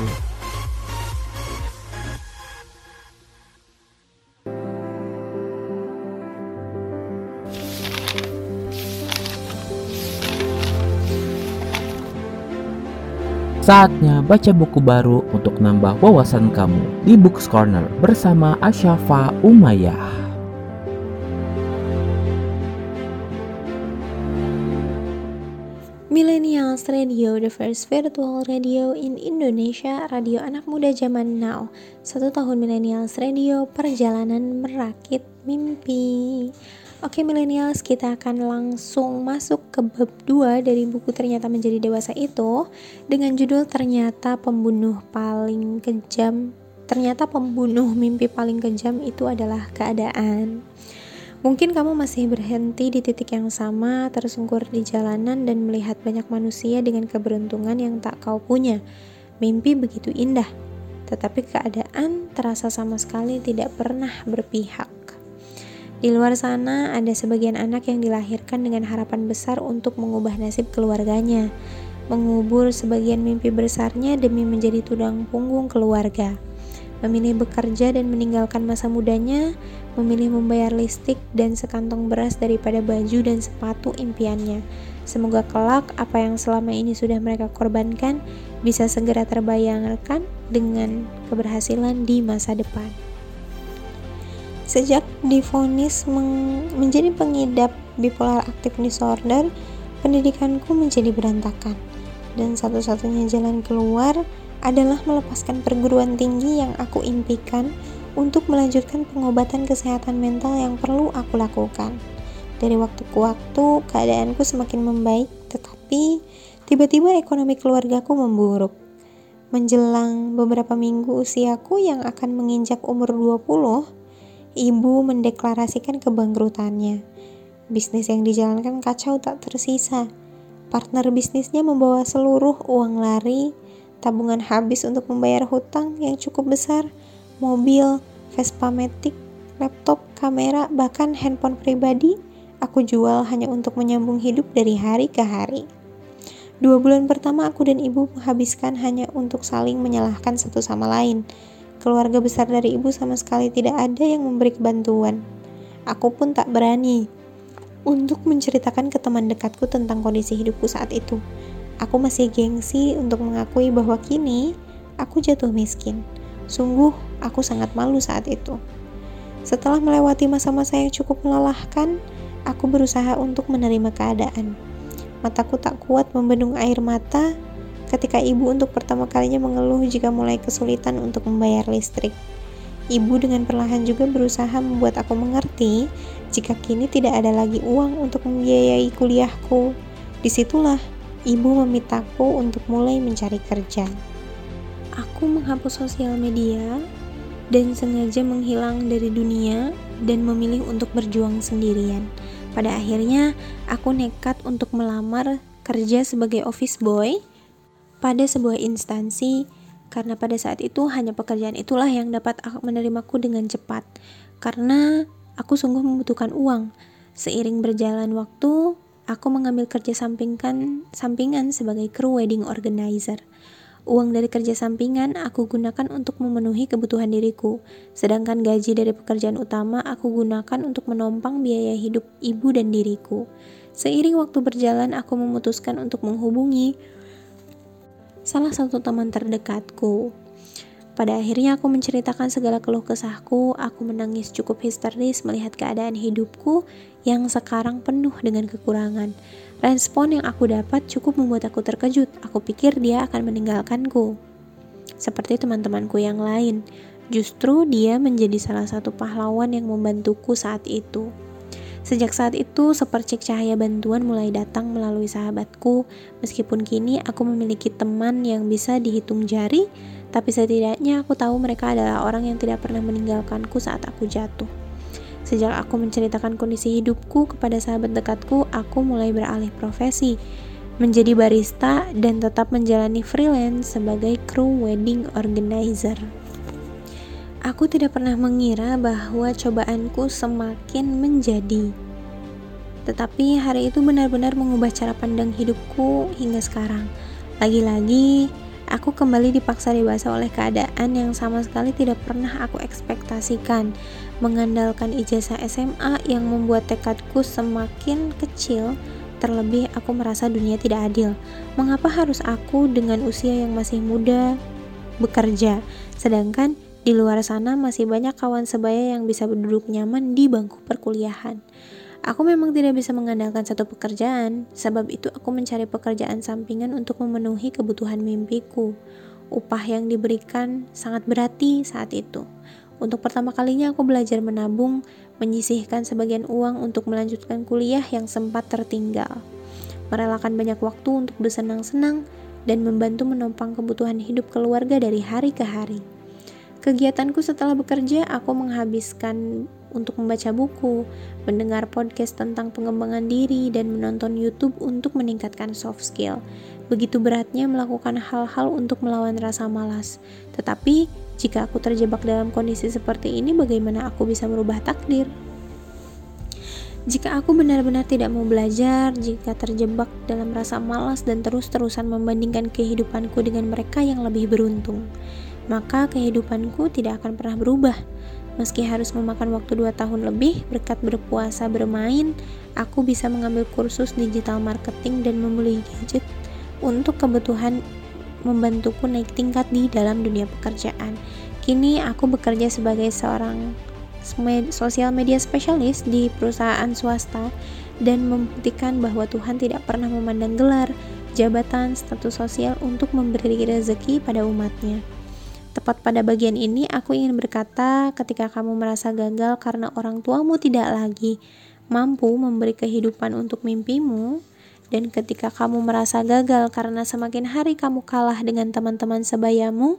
B: Saatnya baca buku baru untuk nambah wawasan kamu di Books Corner bersama Asyafa Umayyah.
C: Millennials Radio, the first virtual radio in Indonesia, radio anak muda zaman now. Satu tahun Millennials Radio, perjalanan merakit mimpi. Oke Millennials, kita akan langsung masuk ke bab 2 dari buku Ternyata Menjadi Dewasa itu dengan judul Ternyata Pembunuh Paling Kejam. Ternyata pembunuh mimpi paling kejam itu adalah keadaan. Mungkin kamu masih berhenti di titik yang sama, tersungkur di jalanan dan melihat banyak manusia dengan keberuntungan yang tak kau punya. Mimpi begitu indah, tetapi keadaan terasa sama sekali tidak pernah berpihak. Di luar sana ada sebagian anak yang dilahirkan dengan harapan besar untuk mengubah nasib keluarganya, mengubur sebagian mimpi besarnya demi menjadi tudang punggung keluarga memilih bekerja dan meninggalkan masa mudanya, memilih membayar listrik dan sekantong beras daripada baju dan sepatu impiannya. Semoga kelak apa yang selama ini sudah mereka korbankan bisa segera terbayangkan dengan keberhasilan di masa depan. Sejak difonis menjadi pengidap bipolar active disorder, pendidikanku menjadi berantakan. Dan satu-satunya jalan keluar adalah melepaskan perguruan tinggi yang aku impikan untuk melanjutkan pengobatan kesehatan mental yang perlu aku lakukan. Dari waktu ke waktu, keadaanku semakin membaik, tetapi tiba-tiba ekonomi keluargaku memburuk. Menjelang beberapa minggu usiaku yang akan menginjak umur 20, ibu mendeklarasikan kebangkrutannya. Bisnis yang dijalankan kacau tak tersisa. Partner bisnisnya membawa seluruh uang lari tabungan habis untuk membayar hutang yang cukup besar, mobil, Vespa Matic, laptop, kamera, bahkan handphone pribadi aku jual hanya untuk menyambung hidup dari hari ke hari. Dua bulan pertama aku dan ibu menghabiskan hanya untuk saling menyalahkan satu sama lain. Keluarga besar dari ibu sama sekali tidak ada yang memberi bantuan. Aku pun tak berani untuk menceritakan ke teman dekatku tentang kondisi hidupku saat itu. Aku masih gengsi untuk mengakui bahwa kini aku jatuh miskin. Sungguh, aku sangat malu saat itu. Setelah melewati masa-masa yang cukup melelahkan, aku berusaha untuk menerima keadaan. Mataku tak kuat membendung air mata ketika ibu untuk pertama kalinya mengeluh jika mulai kesulitan untuk membayar listrik. Ibu dengan perlahan juga berusaha membuat aku mengerti jika kini tidak ada lagi uang untuk membiayai kuliahku. Di situlah ibu memintaku untuk mulai mencari kerja. Aku menghapus sosial media dan sengaja menghilang dari dunia dan memilih untuk berjuang sendirian. Pada akhirnya, aku nekat untuk melamar kerja sebagai office boy pada sebuah instansi karena pada saat itu hanya pekerjaan itulah yang dapat menerimaku dengan cepat karena aku sungguh membutuhkan uang. Seiring berjalan waktu, aku mengambil kerja sampingkan sampingan sebagai kru wedding organizer. Uang dari kerja sampingan aku gunakan untuk memenuhi kebutuhan diriku, sedangkan gaji dari pekerjaan utama aku gunakan untuk menompang biaya hidup ibu dan diriku. Seiring waktu berjalan, aku memutuskan untuk menghubungi salah satu teman terdekatku pada akhirnya aku menceritakan segala keluh kesahku, aku menangis cukup histeris melihat keadaan hidupku yang sekarang penuh dengan kekurangan. Respon yang aku dapat cukup membuat aku terkejut. Aku pikir dia akan meninggalkanku. Seperti teman-temanku yang lain, justru dia menjadi salah satu pahlawan yang membantuku saat itu. Sejak saat itu, sepercik cahaya bantuan mulai datang melalui sahabatku, meskipun kini aku memiliki teman yang bisa dihitung jari, tapi setidaknya aku tahu mereka adalah orang yang tidak pernah meninggalkanku saat aku jatuh. Sejak aku menceritakan kondisi hidupku kepada sahabat dekatku, aku mulai beralih profesi menjadi barista dan tetap menjalani freelance sebagai kru wedding organizer. Aku tidak pernah mengira bahwa cobaanku semakin menjadi. Tetapi hari itu benar-benar mengubah cara pandang hidupku hingga sekarang. Lagi-lagi, Aku kembali dipaksa dewasa oleh keadaan yang sama sekali tidak pernah aku ekspektasikan. Mengandalkan ijazah SMA yang membuat tekadku semakin kecil, terlebih aku merasa dunia tidak adil. Mengapa harus aku dengan usia yang masih muda bekerja, sedangkan di luar sana masih banyak kawan sebaya yang bisa duduk nyaman di bangku perkuliahan. Aku memang tidak bisa mengandalkan satu pekerjaan, sebab itu aku mencari pekerjaan sampingan untuk memenuhi kebutuhan mimpiku. Upah yang diberikan sangat berarti saat itu. Untuk pertama kalinya aku belajar menabung, menyisihkan sebagian uang untuk melanjutkan kuliah yang sempat tertinggal. Merelakan banyak waktu untuk bersenang-senang dan membantu menopang kebutuhan hidup keluarga dari hari ke hari. Kegiatanku setelah bekerja, aku menghabiskan untuk membaca buku, mendengar podcast tentang pengembangan diri, dan menonton YouTube untuk meningkatkan soft skill. Begitu beratnya melakukan hal-hal untuk melawan rasa malas. Tetapi, jika aku terjebak dalam kondisi seperti ini, bagaimana aku bisa merubah takdir? Jika aku benar-benar tidak mau belajar, jika terjebak dalam rasa malas dan terus-terusan membandingkan kehidupanku dengan mereka yang lebih beruntung, maka kehidupanku tidak akan pernah berubah. Meski harus memakan waktu 2 tahun lebih, berkat berpuasa bermain, aku bisa mengambil kursus digital marketing dan membeli gadget untuk kebutuhan membantuku naik tingkat di dalam dunia pekerjaan. Kini aku bekerja sebagai seorang sosial media spesialis di perusahaan swasta dan membuktikan bahwa Tuhan tidak pernah memandang gelar, jabatan, status sosial untuk memberi rezeki pada umatnya. Tepat pada bagian ini, aku ingin berkata, ketika kamu merasa gagal karena orang tuamu tidak lagi mampu memberi kehidupan untuk mimpimu, dan ketika kamu merasa gagal karena semakin hari kamu kalah dengan teman-teman sebayamu,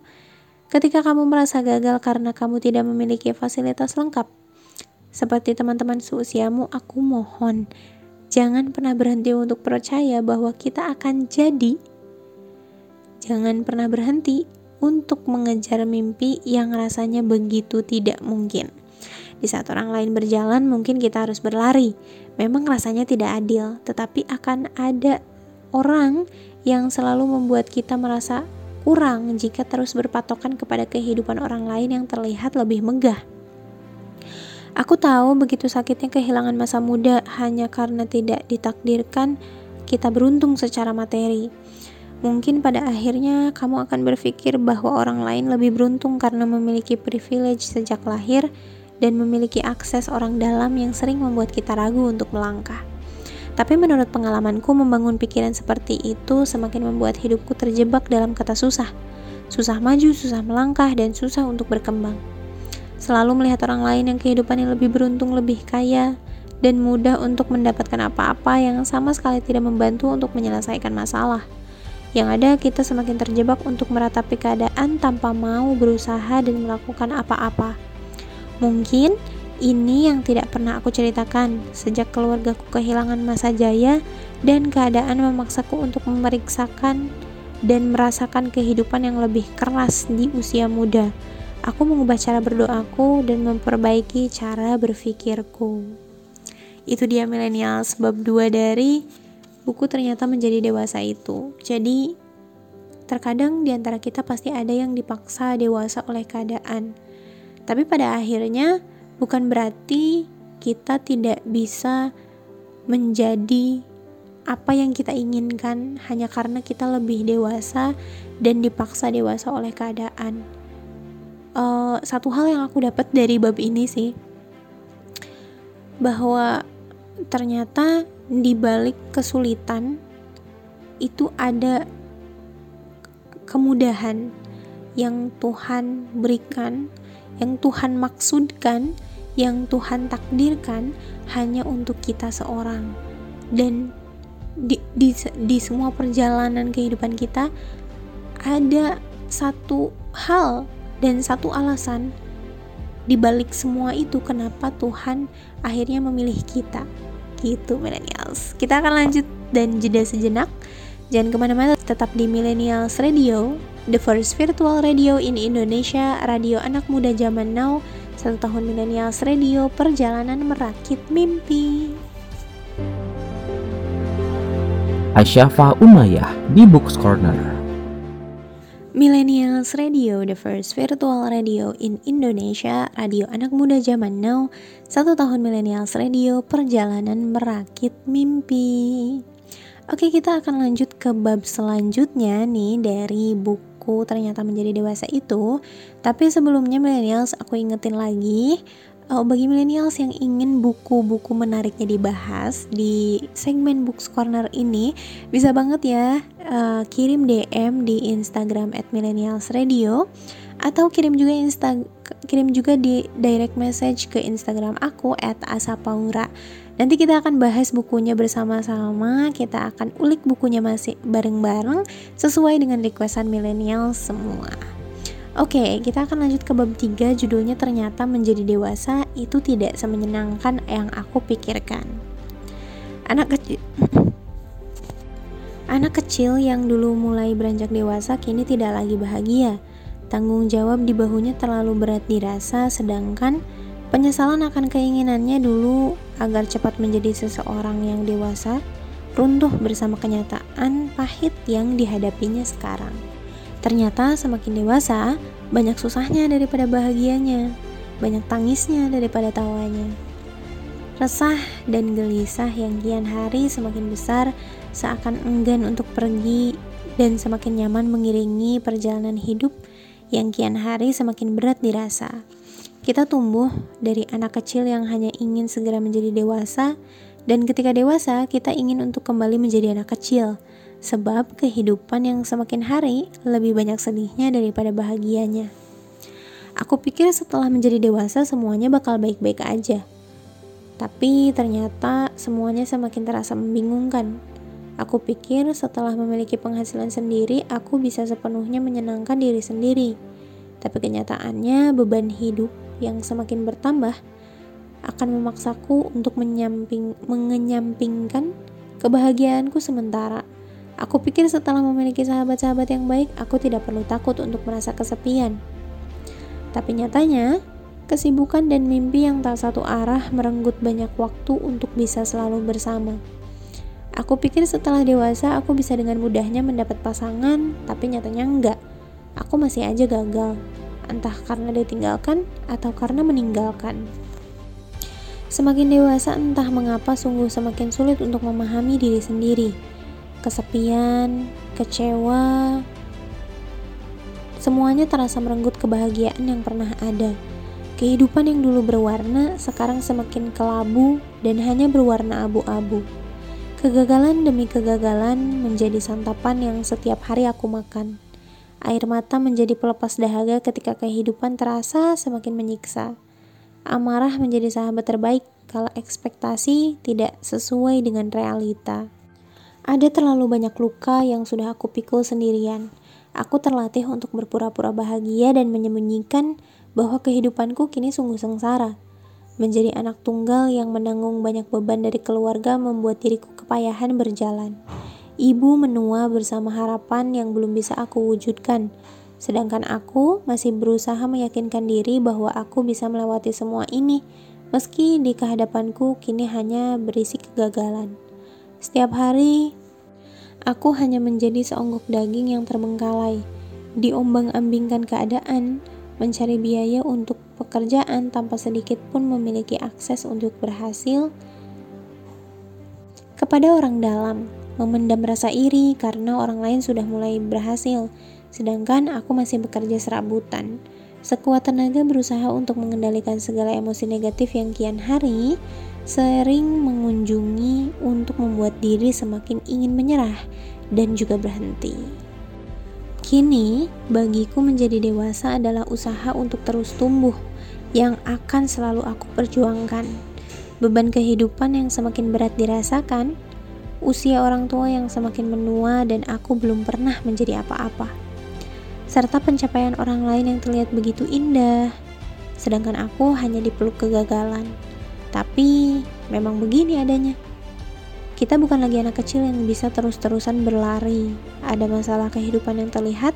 C: ketika kamu merasa gagal karena kamu tidak memiliki fasilitas lengkap, seperti teman-teman seusiamu, aku mohon, jangan pernah berhenti untuk percaya bahwa kita akan jadi. Jangan pernah berhenti untuk mengejar mimpi yang rasanya begitu tidak mungkin. Di saat orang lain berjalan, mungkin kita harus berlari. Memang rasanya tidak adil, tetapi akan ada orang yang selalu membuat kita merasa kurang jika terus berpatokan kepada kehidupan orang lain yang terlihat lebih megah. Aku tahu begitu sakitnya kehilangan masa muda hanya karena tidak ditakdirkan kita beruntung secara materi. Mungkin pada akhirnya kamu akan berpikir bahwa orang lain lebih beruntung karena memiliki privilege sejak lahir dan memiliki akses orang dalam yang sering membuat kita ragu untuk melangkah. Tapi menurut pengalamanku membangun pikiran seperti itu semakin membuat hidupku terjebak dalam kata susah. Susah maju, susah melangkah, dan susah untuk berkembang. Selalu melihat orang lain yang kehidupannya lebih beruntung, lebih kaya, dan mudah untuk mendapatkan apa-apa yang sama sekali tidak membantu untuk menyelesaikan masalah. Yang ada, kita semakin terjebak untuk meratapi keadaan tanpa mau berusaha dan melakukan apa-apa. Mungkin ini yang tidak pernah aku ceritakan sejak keluargaku kehilangan masa jaya dan keadaan memaksaku untuk memeriksakan dan merasakan kehidupan yang lebih keras di usia muda. Aku mengubah cara berdoaku dan memperbaiki cara berpikirku. Itu dia milenial sebab dua dari buku ternyata menjadi dewasa itu. Jadi terkadang di antara kita pasti ada yang dipaksa dewasa oleh keadaan tapi pada akhirnya bukan berarti kita tidak bisa menjadi apa yang kita inginkan hanya karena kita lebih dewasa dan dipaksa dewasa oleh keadaan. Uh, satu hal yang aku dapat dari bab ini sih bahwa ternyata di balik kesulitan itu ada kemudahan yang Tuhan berikan yang Tuhan maksudkan, yang Tuhan takdirkan hanya untuk kita seorang. Dan di, di, di semua perjalanan kehidupan kita ada satu hal dan satu alasan di balik semua itu kenapa Tuhan akhirnya memilih kita. Gitu millennials. Kita akan lanjut dan jeda sejenak. Jangan ke mana-mana tetap di millennials radio The first virtual radio in Indonesia, radio anak muda zaman now, satu tahun millennials radio, perjalanan merakit mimpi.
B: Asyafa Umayyah di Books Corner.
C: Millennials Radio, the first virtual radio in Indonesia, radio anak muda zaman now, satu tahun Millennials Radio, perjalanan merakit mimpi. Oke, kita akan lanjut ke bab selanjutnya nih dari buku aku ternyata menjadi dewasa itu. Tapi sebelumnya millennials aku ingetin lagi uh, bagi millennials yang ingin buku-buku menariknya dibahas di segmen Books Corner ini bisa banget ya uh, kirim DM di Instagram @millennialsradio atau kirim juga insta kirim juga di direct message ke Instagram aku @asapaura. Nanti kita akan bahas bukunya bersama-sama, kita akan ulik bukunya masih bareng-bareng sesuai dengan requestan milenial semua. Oke, kita akan lanjut ke bab 3 judulnya ternyata menjadi dewasa itu tidak semenyenangkan yang aku pikirkan. Anak kecil Anak kecil yang dulu mulai beranjak dewasa kini tidak lagi bahagia. Tanggung jawab di bahunya terlalu berat dirasa sedangkan Penyesalan akan keinginannya dulu agar cepat menjadi seseorang yang dewasa runtuh bersama kenyataan pahit yang dihadapinya sekarang. Ternyata semakin dewasa, banyak susahnya daripada bahagianya, banyak tangisnya daripada tawanya. Resah dan gelisah yang kian hari semakin besar seakan enggan untuk pergi dan semakin nyaman mengiringi perjalanan hidup yang kian hari semakin berat dirasa. Kita tumbuh dari anak kecil yang hanya ingin segera menjadi dewasa, dan ketika dewasa, kita ingin untuk kembali menjadi anak kecil, sebab kehidupan yang semakin hari lebih banyak sedihnya daripada bahagianya. Aku pikir setelah menjadi dewasa, semuanya bakal baik-baik aja, tapi ternyata semuanya semakin terasa membingungkan. Aku pikir setelah memiliki penghasilan sendiri, aku bisa sepenuhnya menyenangkan diri sendiri. Tapi kenyataannya, beban hidup yang semakin bertambah akan memaksaku untuk menyamping, mengenyampingkan kebahagiaanku sementara Aku pikir setelah memiliki sahabat-sahabat yang baik, aku tidak perlu takut untuk merasa kesepian. Tapi nyatanya, kesibukan dan mimpi yang tak satu arah merenggut banyak waktu untuk bisa selalu bersama. Aku pikir setelah dewasa aku bisa dengan mudahnya mendapat pasangan, tapi nyatanya enggak. Aku masih aja gagal, entah karena ditinggalkan atau karena meninggalkan. Semakin dewasa entah mengapa sungguh semakin sulit untuk memahami diri sendiri kesepian, kecewa, semuanya terasa merenggut kebahagiaan yang pernah ada. Kehidupan yang dulu berwarna sekarang semakin kelabu dan hanya berwarna abu-abu. Kegagalan demi kegagalan menjadi santapan yang setiap hari aku makan. Air mata menjadi pelepas dahaga ketika kehidupan terasa semakin menyiksa. Amarah menjadi sahabat terbaik kalau ekspektasi tidak sesuai dengan realita. Ada terlalu banyak luka yang sudah aku pikul sendirian. Aku terlatih untuk berpura-pura bahagia dan menyembunyikan bahwa kehidupanku kini sungguh sengsara. Menjadi anak tunggal yang menanggung banyak beban dari keluarga membuat diriku kepayahan berjalan. Ibu menua bersama harapan yang belum bisa aku wujudkan. Sedangkan aku masih berusaha meyakinkan diri bahwa aku bisa melewati semua ini, meski di kehadapanku kini hanya berisi kegagalan. Setiap hari, aku hanya menjadi seonggok daging yang terbengkalai, diombang-ambingkan keadaan, mencari biaya untuk pekerjaan tanpa sedikit pun memiliki akses untuk berhasil kepada orang dalam, memendam rasa iri karena orang lain sudah mulai berhasil, sedangkan aku masih bekerja serabutan. Sekuat tenaga berusaha untuk mengendalikan segala emosi negatif yang kian hari sering mengunjungi untuk membuat diri semakin ingin menyerah dan juga berhenti. Kini, bagiku menjadi dewasa adalah usaha untuk terus tumbuh yang akan selalu aku perjuangkan. Beban kehidupan yang semakin berat dirasakan, usia orang tua yang semakin menua dan aku belum pernah menjadi apa-apa. Serta pencapaian orang lain yang terlihat begitu indah, sedangkan aku hanya dipeluk kegagalan. Tapi memang begini adanya. Kita bukan lagi anak kecil yang bisa terus-terusan berlari. Ada masalah kehidupan yang terlihat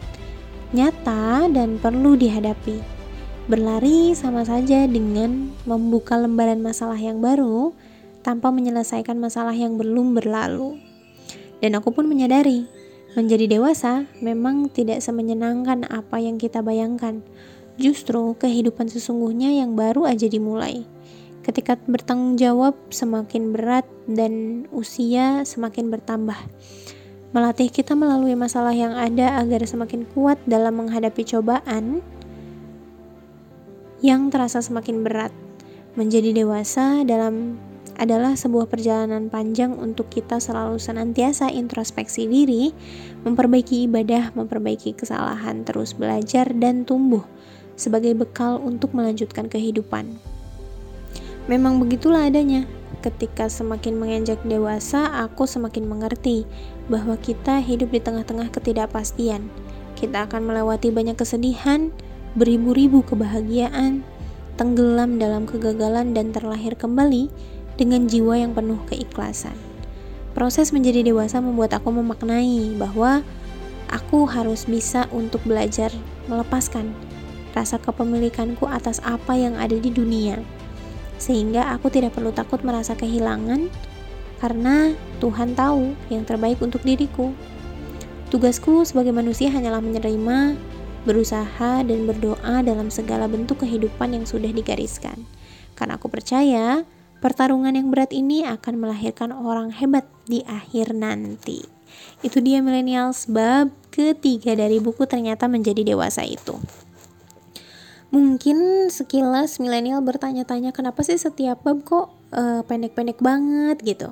C: nyata dan perlu dihadapi. Berlari sama saja dengan membuka lembaran masalah yang baru tanpa menyelesaikan masalah yang belum berlalu. Dan aku pun menyadari, menjadi dewasa memang tidak semenyenangkan apa yang kita bayangkan. Justru kehidupan sesungguhnya yang baru aja dimulai. Ketika bertanggung jawab semakin berat dan usia semakin bertambah. Melatih kita melalui masalah yang ada agar semakin kuat dalam menghadapi cobaan yang terasa semakin berat. Menjadi dewasa dalam adalah sebuah perjalanan panjang untuk kita selalu senantiasa introspeksi diri, memperbaiki ibadah, memperbaiki kesalahan, terus belajar dan tumbuh sebagai bekal untuk melanjutkan kehidupan. Memang begitulah adanya. Ketika semakin menginjak dewasa, aku semakin mengerti bahwa kita hidup di tengah-tengah ketidakpastian. Kita akan melewati banyak kesedihan, beribu-ribu kebahagiaan, tenggelam dalam kegagalan dan terlahir kembali dengan jiwa yang penuh keikhlasan. Proses menjadi dewasa membuat aku memaknai bahwa aku harus bisa untuk belajar melepaskan rasa kepemilikanku atas apa yang ada di dunia sehingga aku tidak perlu takut merasa kehilangan karena Tuhan tahu yang terbaik untuk diriku. Tugasku sebagai manusia hanyalah menerima, berusaha, dan berdoa dalam segala bentuk kehidupan yang sudah digariskan. Karena aku percaya pertarungan yang berat ini akan melahirkan orang hebat di akhir nanti. Itu dia millennials bab ketiga dari buku ternyata menjadi dewasa itu. Mungkin sekilas milenial bertanya-tanya kenapa sih setiap bab kok pendek pendek-pendek banget gitu.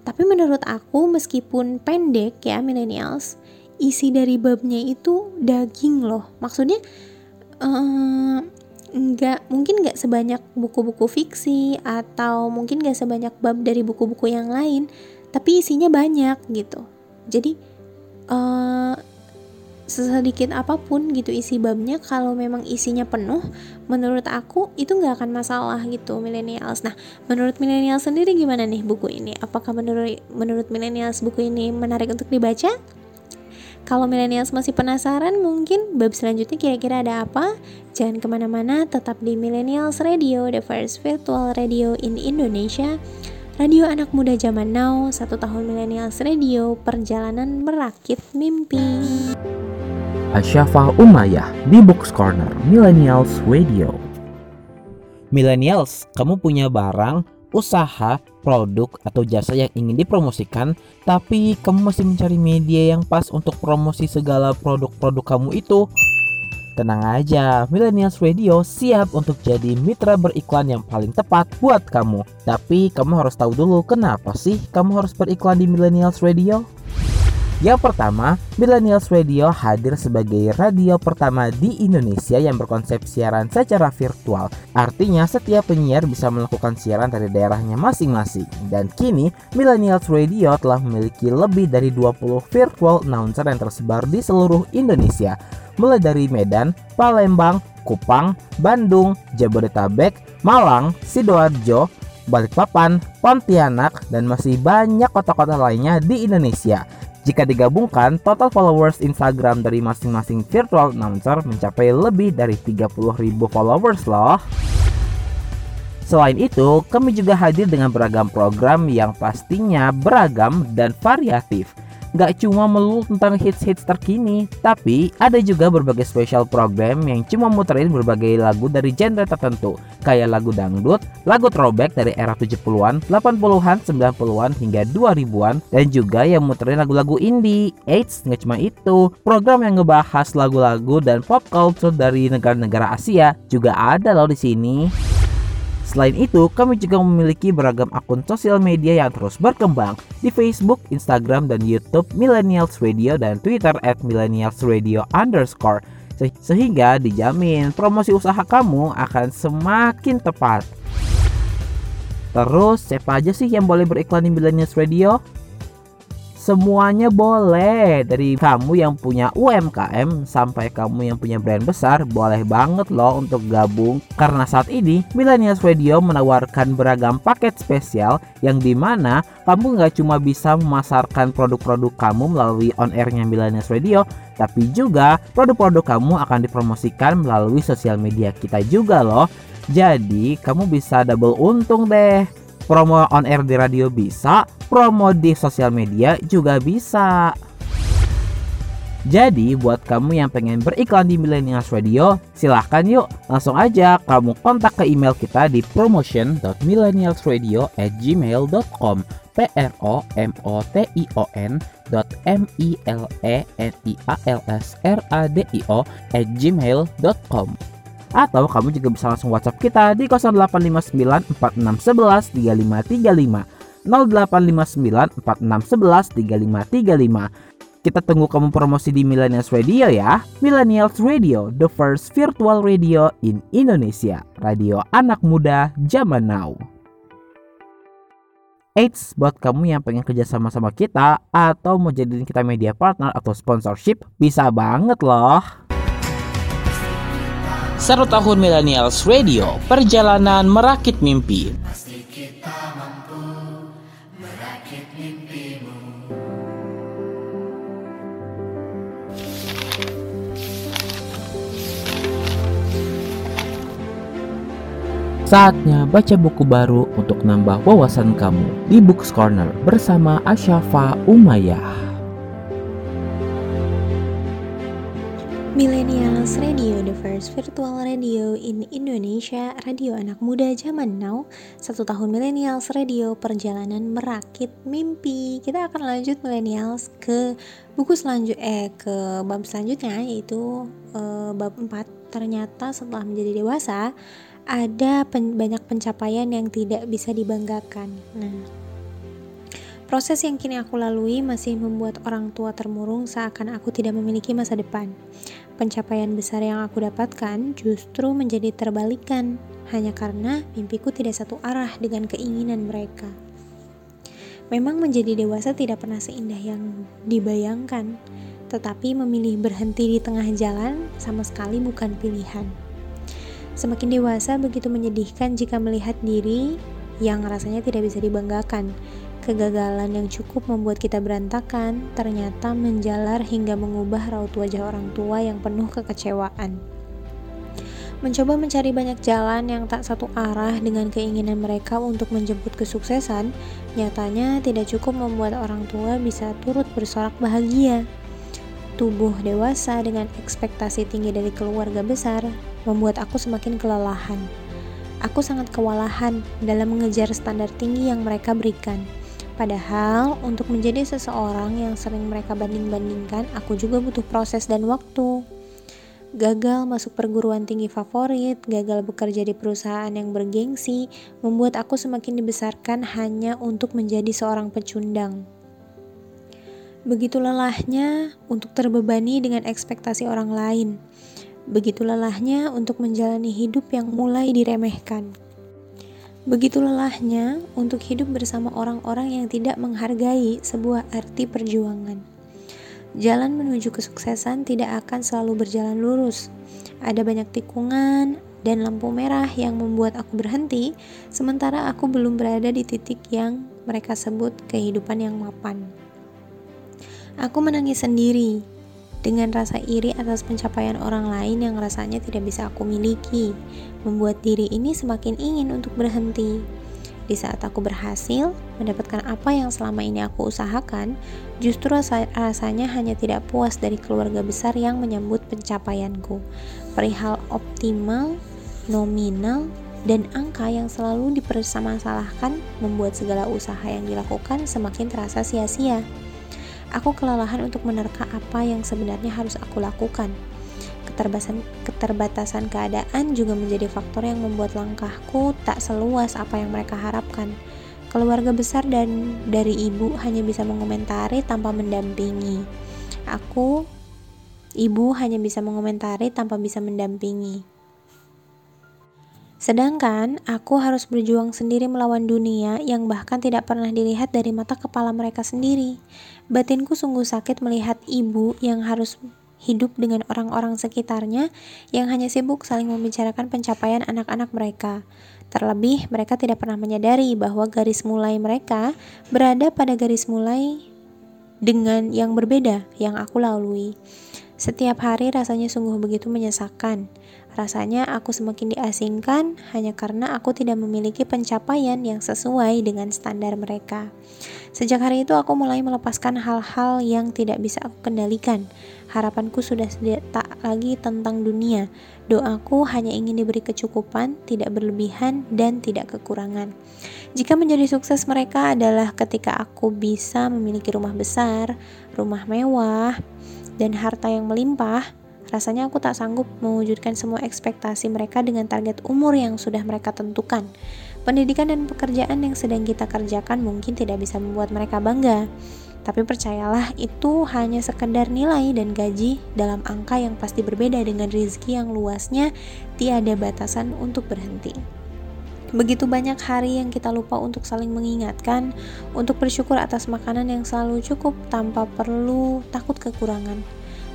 C: Tapi menurut aku meskipun pendek ya millennials, isi dari babnya itu daging loh. Maksudnya uh, nggak mungkin nggak sebanyak buku-buku fiksi atau mungkin nggak sebanyak bab dari buku-buku yang lain, tapi isinya banyak gitu. Jadi uh, sesedikit apa pun gitu isi babnya kalau memang isinya penuh menurut aku itu nggak akan masalah gitu millennials. Nah menurut millennials sendiri gimana nih buku ini? Apakah menurut menurut millennials buku ini menarik untuk dibaca kalau millennials masih penasaran mungkin bab selanjutnya kira-kira ada apa jangan ke mana-mana tetap di millennials radio the first virtual radio in Indonesia Radio anak muda zaman now, satu tahun millennials radio, perjalanan merakit mimpi.
B: Asyafa Umayyah di Books Corner Millennials Radio. Millennials, kamu punya barang, usaha, produk, atau jasa yang ingin dipromosikan, tapi kamu masih mencari media yang pas untuk promosi segala produk-produk kamu itu. Tenang aja, Millennials Radio siap untuk jadi mitra beriklan yang paling tepat buat kamu. Tapi kamu harus tahu dulu kenapa sih kamu harus beriklan di Millennials Radio? Yang pertama, Millennials Radio hadir sebagai radio pertama di Indonesia yang berkonsep siaran secara virtual. Artinya setiap penyiar bisa melakukan siaran dari daerahnya masing-masing. Dan kini, Millennials Radio telah memiliki lebih dari 20 virtual announcer yang tersebar di seluruh Indonesia. Mulai dari Medan, Palembang, Kupang, Bandung, Jabodetabek, Malang, Sidoarjo, Balikpapan, Pontianak, dan masih banyak kota-kota lainnya di Indonesia. Jika digabungkan, total followers Instagram dari masing-masing virtual announcer mencapai lebih dari 30.000 followers loh. Selain itu, kami juga hadir dengan beragam program yang pastinya beragam dan variatif. Gak cuma melulu tentang hits-hits terkini, tapi ada juga berbagai special program yang cuma muterin berbagai lagu dari genre tertentu, kayak lagu dangdut, lagu throwback dari era 70-an, 80-an, 90-an hingga 2000-an, dan juga yang muterin lagu-lagu indie. Eits, nggak cuma itu, program yang ngebahas lagu-lagu dan pop culture dari negara-negara Asia juga ada loh di sini. Selain itu, kami juga memiliki beragam akun sosial media yang terus berkembang di Facebook, Instagram, dan YouTube Millennials Radio dan Twitter at Millennials Radio underscore sehingga dijamin promosi usaha kamu akan semakin tepat. Terus, siapa aja sih yang boleh beriklan di Millennials Radio? Semuanya boleh. Dari kamu yang punya UMKM Sampai kamu yang punya brand besar Boleh banget loh untuk gabung. Karena saat ini Millennials Radio menawarkan beragam paket spesial Yang di mana kamu nggak cuma bisa memasarkan produk-produk kamu melalui on airnya Millennials Radio Tapi juga produk-produk kamu akan dipromosikan melalui sosial media kita juga loh. Jadi kamu bisa double untung deh Promo on air di radio bisa, promo di sosial media juga bisa. Jadi buat kamu yang pengen beriklan di Millennials Radio, silahkan yuk langsung aja kamu kontak ke email kita di promotion.millennialsradio@gmail.com p r o m o t i o n m i l e n i a l s r a d i o gmail.com atau kamu juga bisa langsung WhatsApp kita di 0859 4611 3535 0859 4611 3535 kita tunggu kamu promosi di Millennials Radio ya. Millennials Radio, the first virtual radio in Indonesia. Radio anak muda zaman now. Eits, buat kamu yang pengen kerja sama sama kita atau mau jadiin kita media partner atau sponsorship, bisa banget loh. Satu tahun Millennials Radio, perjalanan merakit mimpi. Saatnya baca buku baru untuk nambah wawasan kamu di Books Corner bersama Asyafa Umayyah.
C: Millennials Radio, the first virtual radio in Indonesia, radio anak muda zaman now. Satu tahun Millennials Radio, perjalanan merakit mimpi. Kita akan lanjut Millennials ke buku selanjutnya, eh ke bab selanjutnya yaitu eh, bab 4. Ternyata setelah menjadi dewasa, ada pen banyak pencapaian yang tidak bisa dibanggakan. Nah, proses yang kini aku lalui masih membuat orang tua termurung seakan aku tidak memiliki masa depan. Pencapaian besar yang aku dapatkan justru menjadi terbalikan hanya karena mimpiku tidak satu arah dengan keinginan mereka. Memang menjadi dewasa tidak pernah seindah yang dibayangkan. tetapi memilih berhenti di tengah jalan sama sekali bukan pilihan. Semakin dewasa begitu menyedihkan jika melihat diri yang rasanya tidak bisa dibanggakan. Kegagalan yang cukup membuat kita berantakan ternyata menjalar hingga mengubah raut wajah orang tua yang penuh kekecewaan. Mencoba mencari banyak jalan yang tak satu arah dengan keinginan mereka untuk menjemput kesuksesan, nyatanya tidak cukup membuat orang tua bisa turut bersorak bahagia. Tubuh dewasa dengan ekspektasi tinggi dari keluarga besar membuat aku semakin kelelahan. Aku sangat kewalahan dalam mengejar standar tinggi yang mereka berikan. Padahal, untuk menjadi seseorang yang sering mereka banding-bandingkan, aku juga butuh proses dan waktu gagal masuk perguruan tinggi favorit, gagal bekerja di perusahaan yang bergengsi, membuat aku semakin dibesarkan hanya untuk menjadi seorang pecundang. Begitu lelahnya untuk terbebani dengan ekspektasi orang lain. Begitu lelahnya untuk menjalani hidup yang mulai diremehkan. Begitu lelahnya untuk hidup bersama orang-orang yang tidak menghargai sebuah arti perjuangan. Jalan menuju kesuksesan tidak akan selalu berjalan lurus. Ada banyak tikungan dan lampu merah yang membuat aku berhenti, sementara aku belum berada di titik yang mereka sebut kehidupan yang mapan. Aku menangis sendiri dengan rasa iri atas pencapaian orang lain yang rasanya tidak bisa aku miliki, membuat diri ini semakin ingin untuk berhenti. Di saat aku berhasil mendapatkan apa yang selama ini aku usahakan, justru rasa rasanya hanya tidak puas dari keluarga besar yang menyambut pencapaianku. Perihal optimal, nominal, dan angka yang selalu dipersamasalahkan membuat segala usaha yang dilakukan semakin terasa sia-sia. Aku kelelahan untuk menerka apa yang sebenarnya harus aku lakukan keterbatasan, keterbatasan keadaan juga menjadi faktor yang membuat langkahku tak seluas apa yang mereka harapkan. Keluarga besar dan dari ibu hanya bisa mengomentari tanpa mendampingi. Aku, ibu hanya bisa mengomentari tanpa bisa mendampingi. Sedangkan aku harus berjuang sendiri melawan dunia yang bahkan tidak pernah dilihat dari mata kepala mereka sendiri. Batinku sungguh sakit melihat ibu yang harus hidup dengan orang-orang sekitarnya yang hanya sibuk saling membicarakan pencapaian anak-anak mereka. Terlebih, mereka tidak pernah menyadari bahwa garis mulai mereka berada pada garis mulai dengan yang berbeda yang aku lalui. Setiap hari rasanya sungguh begitu menyesakan. Rasanya aku semakin diasingkan hanya karena aku tidak memiliki pencapaian yang sesuai dengan standar mereka. Sejak hari itu aku mulai melepaskan hal-hal yang tidak bisa aku kendalikan. Harapanku sudah tak lagi tentang dunia. Doaku hanya ingin diberi kecukupan, tidak berlebihan dan tidak kekurangan. Jika menjadi sukses mereka adalah ketika aku bisa memiliki rumah besar, rumah mewah, dan harta yang melimpah, Rasanya aku tak sanggup mewujudkan semua ekspektasi mereka dengan target umur yang sudah mereka tentukan. Pendidikan dan pekerjaan yang sedang kita kerjakan mungkin tidak bisa membuat mereka bangga. Tapi percayalah, itu hanya sekedar nilai dan gaji dalam angka yang pasti berbeda dengan rezeki yang luasnya tiada batasan untuk berhenti. Begitu banyak hari yang kita lupa untuk saling mengingatkan, untuk bersyukur atas makanan yang selalu cukup tanpa perlu takut kekurangan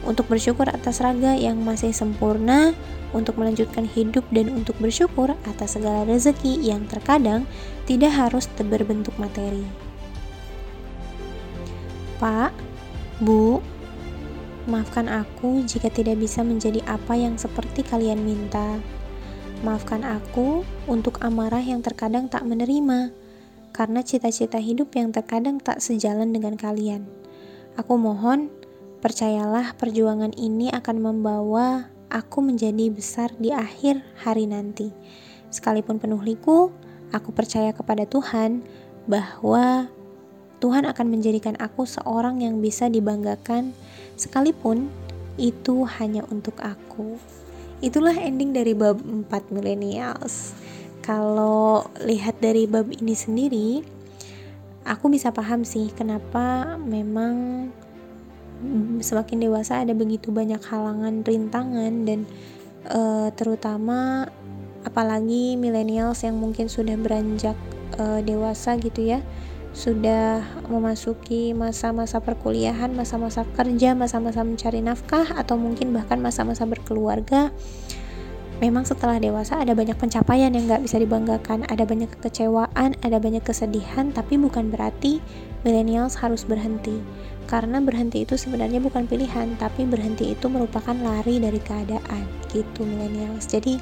C: untuk bersyukur atas raga yang masih sempurna, untuk melanjutkan hidup dan untuk bersyukur atas segala rezeki yang terkadang tidak harus berbentuk materi. Pak, Bu, maafkan aku jika tidak bisa menjadi apa yang seperti kalian minta. Maafkan aku untuk amarah yang terkadang tak menerima, karena cita-cita hidup yang terkadang tak sejalan dengan kalian. Aku mohon Percayalah, perjuangan ini akan membawa aku menjadi besar di akhir hari nanti. Sekalipun penuh liku, aku percaya kepada Tuhan bahwa Tuhan akan menjadikan aku seorang yang bisa dibanggakan, sekalipun itu hanya untuk aku. Itulah ending dari bab 4 millennials. Kalau lihat dari bab ini sendiri, aku bisa paham sih kenapa memang semakin dewasa ada begitu banyak halangan rintangan dan uh, terutama apalagi millennials yang mungkin sudah beranjak uh, dewasa gitu ya sudah memasuki masa-masa perkuliahan, masa-masa kerja, masa-masa mencari nafkah, atau mungkin bahkan masa-masa berkeluarga, memang setelah dewasa ada banyak pencapaian yang nggak bisa dibanggakan, ada banyak kekecewaan, ada banyak kesedihan, tapi bukan berarti millennials harus berhenti. Karena berhenti itu sebenarnya bukan pilihan, tapi berhenti itu merupakan lari dari keadaan, gitu millennials. Jadi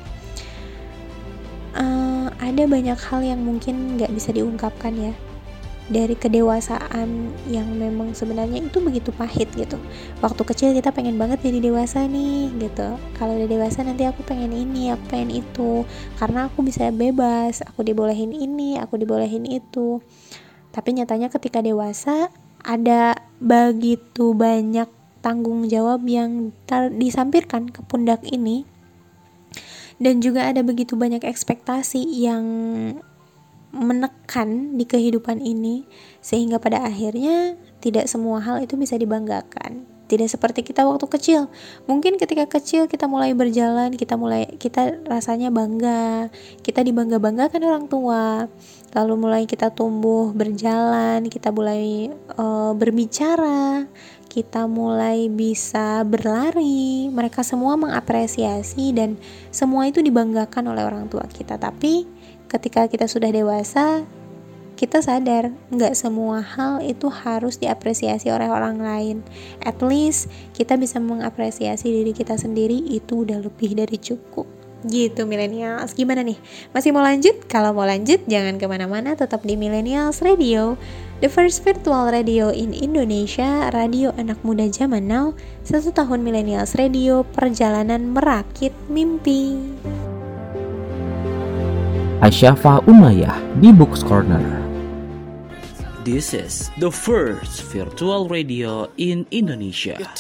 C: uh, ada banyak hal yang mungkin nggak bisa diungkapkan ya dari kedewasaan yang memang sebenarnya itu begitu pahit gitu. Waktu kecil kita pengen banget jadi dewasa nih gitu. Kalau udah dewasa nanti aku pengen ini aku pengen itu. Karena aku bisa bebas aku dibolehin ini aku dibolehin itu. Tapi nyatanya ketika dewasa ada begitu banyak tanggung jawab yang disampirkan ke pundak ini. Dan juga ada begitu banyak ekspektasi yang menekan di kehidupan ini sehingga pada akhirnya tidak semua hal itu bisa dibanggakan. Tidak seperti kita waktu kecil. Mungkin ketika kecil kita mulai berjalan kita mulai kita rasanya bangga. Kita dibangga banggakan orang tua. Lalu mulai kita tumbuh berjalan kita mulai uh, berbicara kita mulai bisa berlari. Mereka semua mengapresiasi dan semua itu dibanggakan oleh orang tua kita. Tapi ketika kita sudah dewasa kita sadar nggak semua hal itu harus diapresiasi oleh orang lain. At least kita bisa mengapresiasi diri kita sendiri itu udah lebih dari cukup. Gitu millennials. Gimana nih? Masih mau lanjut? Kalau mau lanjut jangan ke mana-mana. Tetap di millennials radio the first virtual radio in Indonesia radio anak muda zaman now. Satu tahun millennials radio perjalanan merakit mimpi
B: Asyafa Umayyah di Books Corner.
A: This is the first virtual radio in Indonesia. Now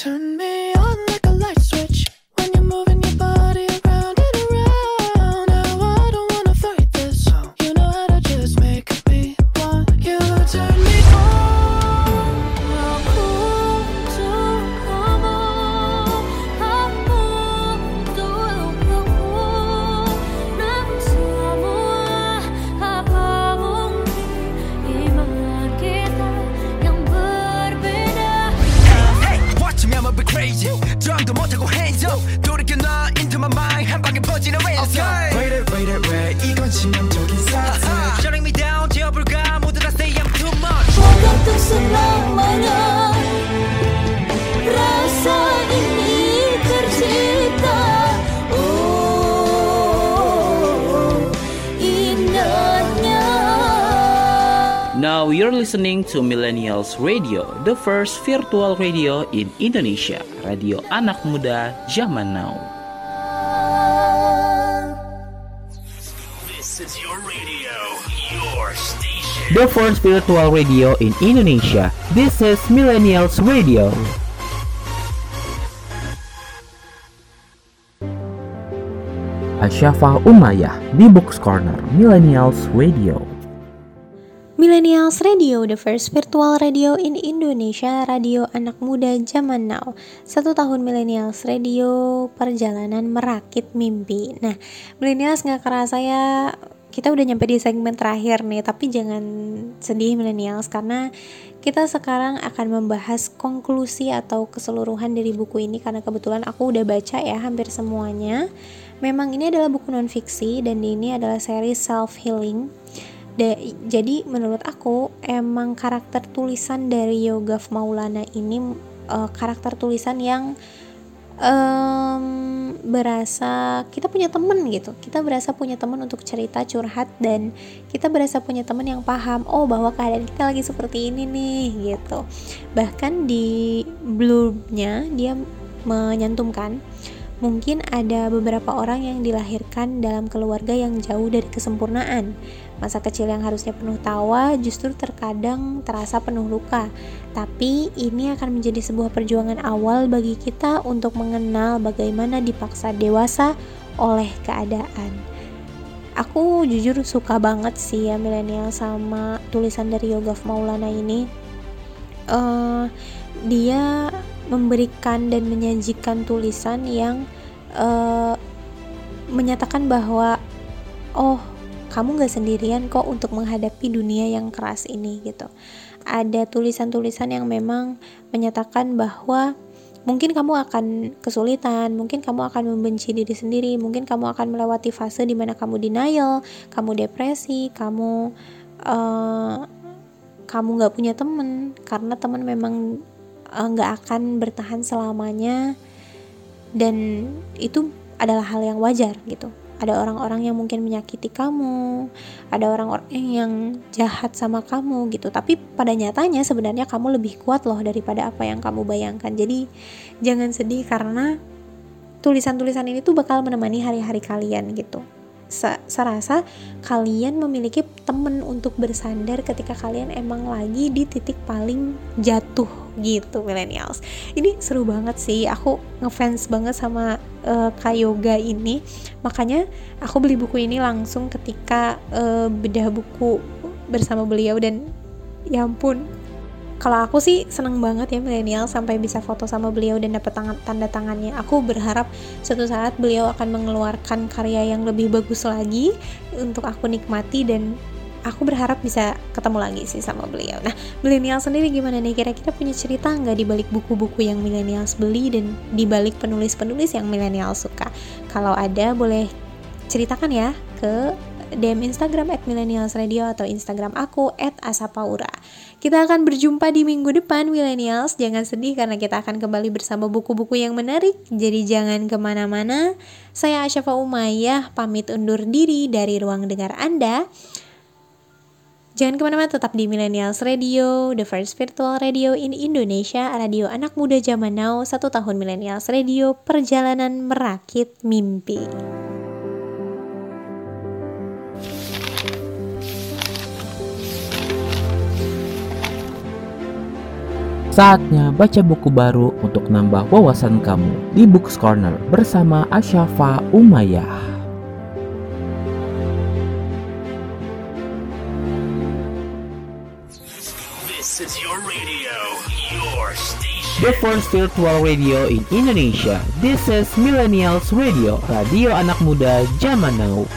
A: to Millennials Radio, the first virtual radio in Indonesia. Radio anak muda zaman now.
B: This is your radio, your station. The first virtual radio in Indonesia. This is Millennials Radio. Asyafa Umayyah di Books Corner Millennials Radio.
C: Millennials Radio, the first virtual radio in Indonesia, radio anak muda zaman now. Satu tahun Millennials Radio, perjalanan merakit mimpi. Nah, Millennials nggak kerasa ya, kita udah nyampe di segmen terakhir nih, tapi jangan sedih Millennials karena kita sekarang akan membahas konklusi atau keseluruhan dari buku ini karena kebetulan aku udah baca ya hampir semuanya. Memang ini adalah buku non fiksi dan ini adalah seri self healing De, jadi menurut aku emang karakter tulisan dari Yoga Maulana ini uh, karakter tulisan yang um, berasa kita punya temen gitu. Kita berasa punya temen untuk cerita curhat dan kita berasa punya temen yang paham oh bahwa keadaan kita lagi seperti ini nih gitu. Bahkan di blurbnya dia menyantumkan mungkin ada beberapa orang yang dilahirkan dalam keluarga yang jauh dari kesempurnaan Masa kecil yang harusnya penuh tawa justru terkadang terasa penuh luka. Tapi ini akan menjadi sebuah perjuangan awal bagi kita untuk mengenal bagaimana dipaksa dewasa oleh keadaan. Aku jujur suka banget sih ya milenial sama tulisan dari Yoga Maulana ini. Uh, dia memberikan dan menyajikan tulisan yang uh, menyatakan bahwa oh kamu gak sendirian kok untuk menghadapi dunia yang keras ini gitu. Ada tulisan-tulisan yang memang menyatakan bahwa mungkin kamu akan kesulitan, mungkin kamu akan membenci diri sendiri, mungkin kamu akan melewati fase di mana kamu denial, kamu depresi, kamu uh, kamu nggak punya temen karena teman memang eh, nggak uh, akan bertahan selamanya dan itu adalah hal yang wajar gitu ada orang-orang yang mungkin menyakiti kamu, ada orang-orang yang jahat sama kamu gitu. Tapi pada nyatanya sebenarnya kamu lebih kuat loh daripada apa yang kamu bayangkan. Jadi jangan sedih karena tulisan-tulisan ini tuh bakal menemani hari-hari kalian gitu. Serasa kalian memiliki temen untuk bersandar ketika kalian emang lagi di titik paling jatuh gitu millennials. Ini seru banget sih aku ngefans banget sama uh, Kak Yoga ini. Makanya aku beli buku ini langsung ketika uh, bedah buku bersama beliau dan ya ampun kalau aku sih seneng banget ya milenial sampai bisa foto sama beliau dan dapat tanda tangannya. Aku berharap suatu saat beliau akan mengeluarkan karya yang lebih bagus lagi untuk aku nikmati dan aku berharap bisa ketemu lagi sih sama beliau. Nah, milenial sendiri gimana nih? Kira-kira punya cerita nggak di balik buku-buku yang milenial beli dan di balik penulis-penulis yang milenial suka? Kalau ada, boleh ceritakan ya ke DM Instagram at Millennials Radio atau Instagram aku at Asapaura. Kita akan berjumpa di minggu depan Millennials. Jangan sedih karena kita akan kembali bersama buku-buku yang menarik. Jadi jangan ke mana-mana. Saya Asyafa Umayyah pamit undur diri dari ruang dengar Anda. Jangan ke mana-mana, tetap di Millennials Radio, the first virtual radio in Indonesia, radio anak muda zaman now, satu tahun Millennials Radio, perjalanan merakit mimpi.
B: Saatnya baca buku baru untuk nambah wawasan kamu di Books Corner bersama Asyafa Umayyah. the first virtual radio in Indonesia. This is Millennials Radio, radio anak muda zaman now.